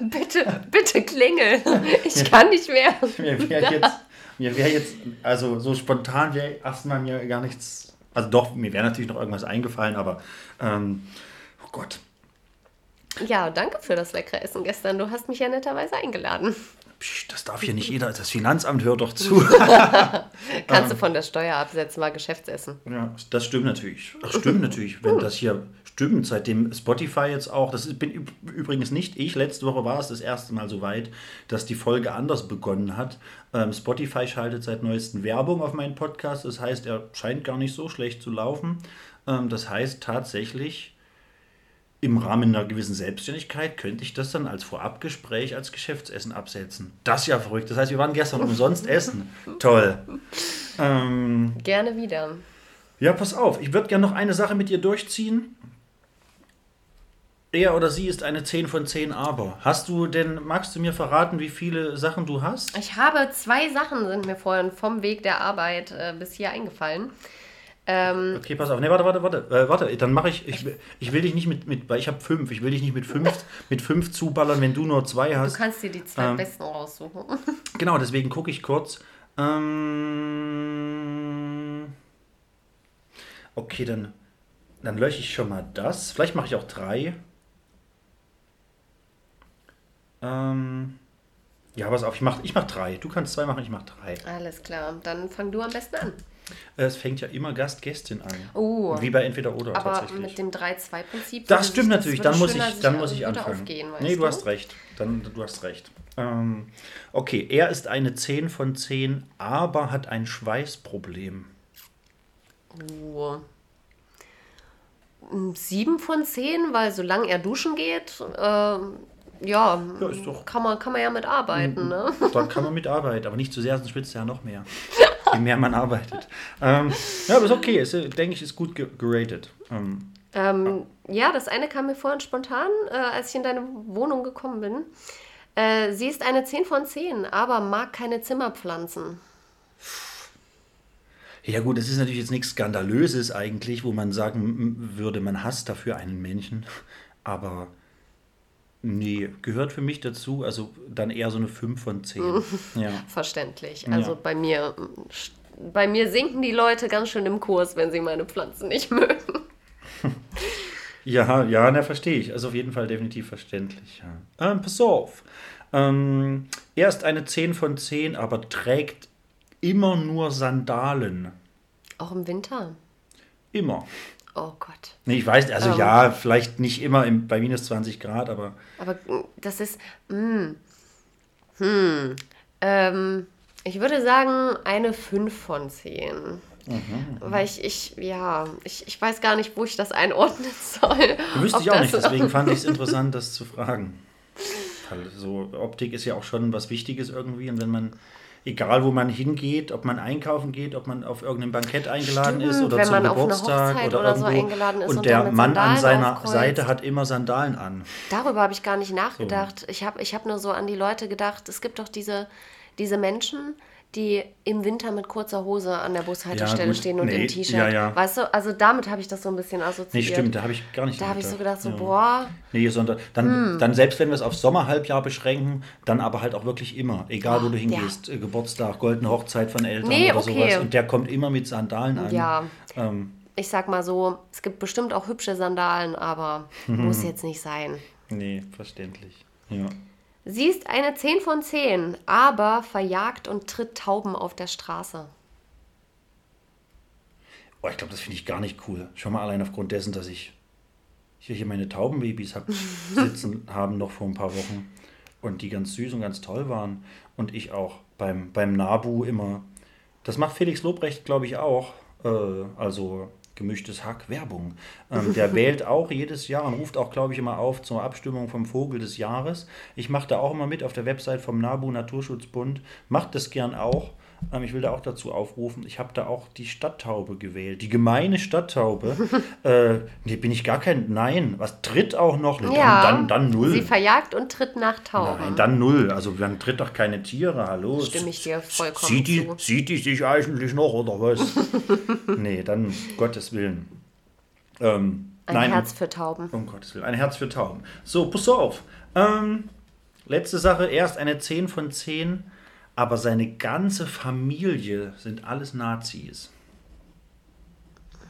Speaker 2: Bitte, bitte klingel. Ich kann nicht mehr. (laughs)
Speaker 1: mir wäre jetzt, mir wär jetzt, also so spontan wäre erstmal mir gar nichts. Also doch, mir wäre natürlich noch irgendwas eingefallen, aber ähm, oh Gott.
Speaker 2: Ja, danke für das leckere Essen gestern. Du hast mich ja netterweise eingeladen.
Speaker 1: Psst, das darf hier nicht jeder. Das Finanzamt hört doch zu. (laughs) (laughs)
Speaker 2: Kannst du von der Steuer absetzen, war Geschäftsessen.
Speaker 1: Ja, das stimmt natürlich. Das stimmt natürlich, wenn das hier stimmt. Seitdem Spotify jetzt auch, das ist- bin üb- übrigens nicht ich, letzte Woche war es das erste Mal so weit, dass die Folge anders begonnen hat. Ähm, Spotify schaltet seit neuestem Werbung auf meinen Podcast. Das heißt, er scheint gar nicht so schlecht zu laufen. Ähm, das heißt tatsächlich, im Rahmen einer gewissen Selbstständigkeit könnte ich das dann als Vorabgespräch als Geschäftsessen absetzen. Das ist ja verrückt. Das heißt, wir waren gestern umsonst essen. Toll. Ähm,
Speaker 2: Gerne wieder.
Speaker 1: ja, pass auf, ich würde gerne noch eine Sache mit dir durchziehen. Er oder sie ist eine 10 von 10, aber. Hast du denn, magst du mir verraten, wie viele Sachen du hast?
Speaker 2: Ich habe zwei Sachen sind mir vorhin vom Weg der Arbeit äh, bis hier eingefallen. Ähm,
Speaker 1: Okay, pass auf. Nee, warte, warte, warte. Äh, warte, dann mache ich, ich. Ich will dich nicht mit. mit weil ich habe fünf. Ich will dich nicht mit fünf, (laughs) mit fünf zuballern, wenn du nur zwei
Speaker 2: du
Speaker 1: hast.
Speaker 2: kannst dir die zwei
Speaker 1: Ähm,
Speaker 2: besten raussuchen. (laughs)
Speaker 1: Genau, deswegen gucke ich kurz. Ähm, okay, dann, dann lösche ich schon mal das. Vielleicht mache ich auch drei. Ähm, ja, pass auf, ich mache ich mach drei. Du kannst zwei machen, ich mache drei.
Speaker 2: Alles klar, dann fang du am besten an.
Speaker 1: Äh, Es fängt ja immer Gast-Gästin an.
Speaker 2: Oh.
Speaker 1: Wie bei entweder oder
Speaker 2: Aber
Speaker 1: tatsächlich.
Speaker 2: mit dem 3-2-Prinzip.
Speaker 1: Das stimmt
Speaker 2: sich-
Speaker 1: natürlich, dann muss ich, dann muss ich anfangen.
Speaker 2: Aufgehen,
Speaker 1: nee, du
Speaker 2: du
Speaker 1: hast recht. Dann, du hast recht. Ähm, okay, er ist eine 10 von 10, aber hat ein Schweißproblem.
Speaker 2: Oh. Ein Sieben von zehn, weil solange er duschen geht, ähm, ja,
Speaker 1: ist doch-
Speaker 2: kann, man, kann man ja mitarbeiten. Ne?
Speaker 1: Dann kann man mitarbeiten, aber nicht zu sehr, sonst schwitzt er ja noch mehr. (laughs) Je mehr man arbeitet. Ähm, ja, aber ist okay. Ist, äh, denke ich, ist gut ge geratet. Ähm,
Speaker 2: Ähm, ja, das eine kam mir vorhin spontan, äh, als ich in deine Wohnung gekommen bin. Äh, sie ist eine 10 von 10, aber mag keine Zimmerpflanzen.
Speaker 1: ja gut, es ist natürlich jetzt nichts Skandalöses eigentlich, wo man sagen würde, man hasst dafür einen Menschen. Aber nee, gehört für mich dazu. Also dann eher so eine 5 von 10. ja.
Speaker 2: Verständlich. Also
Speaker 1: Ja.
Speaker 2: bei mir bei mir sinken die Leute ganz schön im Kurs, wenn sie meine Pflanzen nicht (laughs) mögen. (laughs)
Speaker 1: Ja, ja, na, verstehe ich. Also auf jeden Fall definitiv verständlich. Ja. Ähm, pass auf. Ähm, er ist eine 10 von 10, aber trägt immer nur Sandalen.
Speaker 2: Auch im Winter.
Speaker 1: Immer.
Speaker 2: Oh Gott.
Speaker 1: Nee, ich weiß, also
Speaker 2: Ähm.
Speaker 1: ja, vielleicht nicht immer im, bei minus 20 Grad, aber
Speaker 2: Aber mm, das ist. Mm, hm. Ähm, ich würde sagen, eine 5 von 10. Weil ich, ich, ja, ich, ich weiß gar nicht, wo ich das einordnen (laughs) soll.
Speaker 1: wüsste ich auch nicht. Deswegen fand ich es (laughs) interessant, das zu fragen. Weil so Optik ist ja auch schon was Wichtiges irgendwie. Und wenn man, egal wo man hingeht, ob man einkaufen geht, ob man auf irgendeinem Bankett eingeladen
Speaker 2: Stimmt,
Speaker 1: ist oder zum
Speaker 2: man auf eine
Speaker 1: Geburtstag oder,
Speaker 2: oder so
Speaker 1: irgendwo.
Speaker 2: eingeladen ist
Speaker 1: und
Speaker 2: und
Speaker 1: der Mann an seiner
Speaker 2: aufkreuzt.
Speaker 1: Seite hat immer Sandalen an.
Speaker 2: Darüber habe ich gar nicht nachgedacht. Ich habe ich hab nur so an die Leute gedacht, es gibt doch diese, diese Menschen, die im Winter mit kurzer Hose an der Bushaltestelle
Speaker 1: gut,
Speaker 2: stehen und
Speaker 1: nee,
Speaker 2: im T-Shirt.
Speaker 1: ja, ja.
Speaker 2: Weißt du, also damit habe ich das so ein bisschen assoziiert.
Speaker 1: Nee, stimmt, da habe ich gar nicht
Speaker 2: Da habe ich so gedacht, so,
Speaker 1: Ja.
Speaker 2: boah,
Speaker 1: Nee, sondern dann,
Speaker 2: Hm.
Speaker 1: dann selbst wenn wir es aufs Sommerhalbjahr beschränken, dann aber halt auch wirklich immer. Egal wo du hingehst, äh, Geburtstag, goldene Hochzeit von Eltern
Speaker 2: Nee,
Speaker 1: oder
Speaker 2: okay.
Speaker 1: sowas. Und der kommt immer mit Sandalen an.
Speaker 2: ja.
Speaker 1: Ähm,
Speaker 2: Ich sag mal so, es gibt bestimmt auch hübsche Sandalen, aber (laughs) muss jetzt nicht sein.
Speaker 1: nee, verständlich. Ja.
Speaker 2: Sie ist eine 10 von 10, aber verjagt und tritt Tauben auf der Straße.
Speaker 1: Oh, ich glaube, das finde ich gar nicht cool. Schon mal allein aufgrund dessen, dass ich hier, hier meine Taubenbabys hab (laughs) sitzen haben noch vor ein paar Wochen und die ganz süß und ganz toll waren. Und ich auch beim, beim Nabu immer. Das macht Felix Lobrecht, glaube ich, auch. Äh, also gemischtes Hack, Werbung. Ähm, der (laughs) wählt auch jedes Jahr und ruft auch, glaube ich, immer auf zur Abstimmung vom Vogel des Jahres. Ich mache da auch immer mit auf der Website vom NABU Naturschutzbund. Macht das gern auch. Ähm, ich will da auch dazu aufrufen. Ich habe da auch die Stadttaube gewählt. Die gemeine Stadttaube. (laughs) äh, nee, bin ich gar kein. Nein, was tritt auch noch? Dann,
Speaker 2: Ja,
Speaker 1: dann, dann null.
Speaker 2: Sie verjagt und tritt nach Tauben.
Speaker 1: Nein, dann null. Also man tritt doch keine Tiere, hallo.
Speaker 2: Stimme ich dir vollkommen
Speaker 1: sieht die,
Speaker 2: zu.
Speaker 1: Sieht die sich eigentlich noch oder was? (laughs) nee, dann Gottes Willen. Ähm,
Speaker 2: Ein
Speaker 1: nein,
Speaker 2: Herz für Tauben.
Speaker 1: um Gottes Willen. Ein Herz für Tauben. So, pass auf. Ähm, letzte Sache. Erst eine 10 von 10, aber seine ganze Familie sind alles Nazis.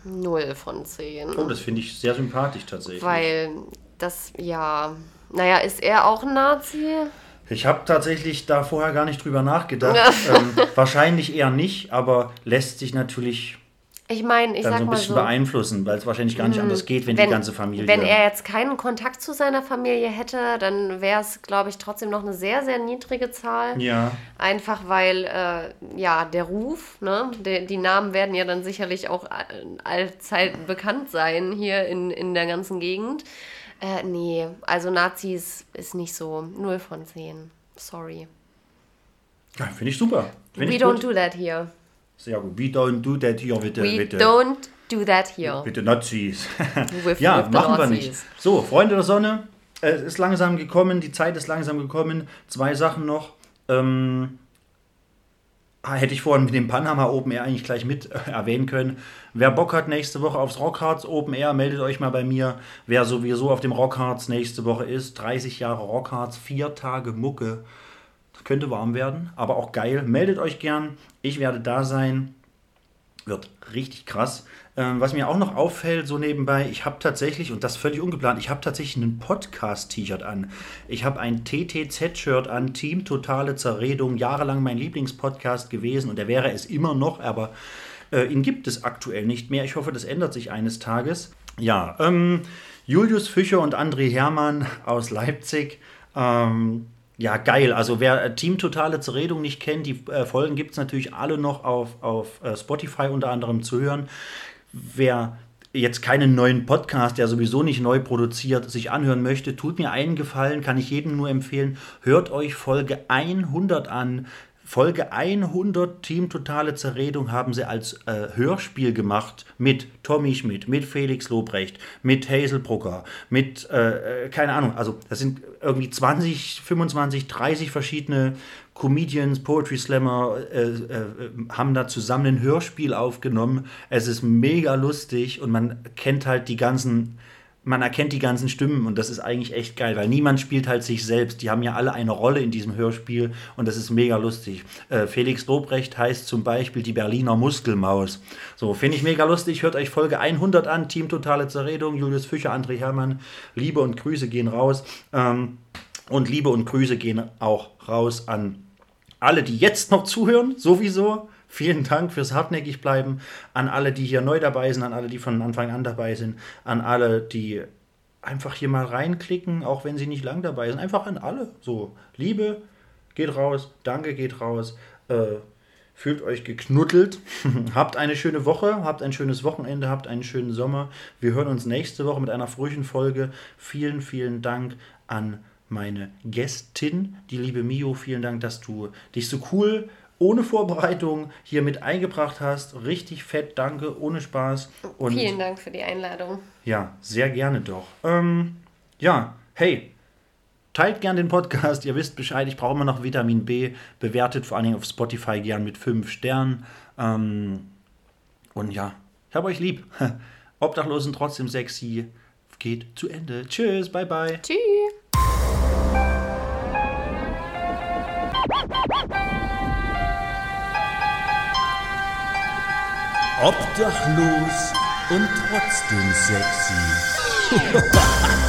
Speaker 2: Null von 10.
Speaker 1: Oh, das finde ich sehr sympathisch tatsächlich.
Speaker 2: Weil das, ja. Naja, ist er auch ein Nazi?
Speaker 1: Ich habe tatsächlich da vorher gar nicht drüber nachgedacht. (laughs) ähm, wahrscheinlich eher nicht, aber lässt sich natürlich
Speaker 2: Ich meine, ich
Speaker 1: dann
Speaker 2: sag
Speaker 1: so ein bisschen
Speaker 2: so. Hm,
Speaker 1: beeinflussen, weil es wahrscheinlich gar nicht anders geht, wenn, die ganze Familie.
Speaker 2: Wenn er jetzt keinen Kontakt zu seiner Familie hätte, dann wäre es, glaube ich, trotzdem noch eine sehr, sehr niedrige Zahl.
Speaker 1: ja,
Speaker 2: Einfach weil, äh, ja, der Ruf, ne, der, die Namen werden ja dann sicherlich auch all- allzeit bekannt sein hier in, in der ganzen Gegend. Äh, nee, also Nazis ist nicht so 0 von 10. Sorry.
Speaker 1: ja finde ich super. Find
Speaker 2: We
Speaker 1: ich
Speaker 2: don't
Speaker 1: gut.
Speaker 2: do that here.
Speaker 1: Sehr gut. We don't do that hier, bitte.
Speaker 2: We
Speaker 1: bitte.
Speaker 2: don't do that here.
Speaker 1: Bitte Nazis. (laughs)
Speaker 2: With-
Speaker 1: ja,
Speaker 2: with the
Speaker 1: machen wir nicht. So, Freunde der Sonne, es ist langsam gekommen, die Zeit ist langsam gekommen. Zwei Sachen noch. Ähm, hätte ich vorhin mit dem Panama Open Air eigentlich gleich mit äh, erwähnen können. Wer Bock hat nächste Woche aufs Rockharz Open Air, meldet euch mal bei mir. Wer sowieso auf dem Rockharz nächste Woche ist, 30 Jahre Rockharz, vier Tage Mucke. Das könnte warm werden, aber auch geil. Meldet euch gern. Ich werde da sein. Wird richtig krass. Ähm, was mir auch noch auffällt, so nebenbei, ich habe tatsächlich, und das völlig ungeplant, ich habe tatsächlich ein Podcast-T-Shirt an. Ich habe ein TTZ-Shirt an, Team Totale Zerredung, jahrelang mein Lieblingspodcast gewesen und der wäre es immer noch, aber äh, ihn gibt es aktuell nicht mehr. Ich hoffe, das ändert sich eines Tages. Ja, ähm, Julius Fischer und André Hermann aus Leipzig. Ähm, ja, geil. Also wer äh, Team Totale Zerredung nicht kennt, die äh, Folgen gibt es natürlich alle noch auf, auf äh, Spotify unter anderem zu hören. Wer jetzt keinen neuen Podcast, der sowieso nicht neu produziert, sich anhören möchte, tut mir einen Gefallen, kann ich jedem nur empfehlen. Hört euch Folge 100 an. Folge 100 Team Totale Zerredung haben sie als äh, Hörspiel gemacht mit Tommy Schmidt, mit Felix Lobrecht, mit Hazel Brucker, mit, äh, äh, keine Ahnung, also das sind irgendwie 20, 25, 30 verschiedene Comedians, Poetry Slammer äh, äh, haben da zusammen ein Hörspiel aufgenommen. Es ist mega lustig und man kennt halt die ganzen man erkennt die ganzen Stimmen und das ist eigentlich echt geil, weil niemand spielt halt sich selbst. Die haben ja alle eine Rolle in diesem Hörspiel und das ist mega lustig. Äh, Felix Lobrecht heißt zum Beispiel die Berliner Muskelmaus. So, finde ich mega lustig. Hört euch Folge 100 an. Team Totale Zerredung. Julius Fischer, André Hermann. Liebe und Grüße gehen raus. Ähm, und Liebe und Grüße gehen auch raus an alle, die jetzt noch zuhören, sowieso. Vielen Dank fürs hartnäckig bleiben. An alle, die hier neu dabei sind, an alle, die von Anfang an dabei sind, an alle, die einfach hier mal reinklicken, auch wenn sie nicht lang dabei sind. Einfach an alle. So, Liebe geht raus, Danke geht raus. Äh, fühlt euch geknuddelt. (laughs) habt eine schöne Woche, habt ein schönes Wochenende, habt einen schönen Sommer. Wir hören uns nächste Woche mit einer frühen Folge. Vielen, vielen Dank an meine Gästin, die liebe Mio. Vielen Dank, dass du dich so cool ohne Vorbereitung hier mit eingebracht hast. Richtig fett, danke, ohne Spaß. Und
Speaker 2: Vielen Dank für die Einladung.
Speaker 1: ja, sehr gerne doch. Ähm, ja, hey, teilt gern den Podcast. Ihr wisst Bescheid, ich brauche immer noch Vitamin B. Bewertet vor allen Dingen auf Spotify gern mit 5 Sternen. Ähm, und ja, ich habe euch lieb. (laughs) Obdachlosen trotzdem sexy. Geht zu Ende. Tschüss, bye bye.
Speaker 2: Tschüss.
Speaker 6: Obdachlos und trotzdem sexy. (laughs)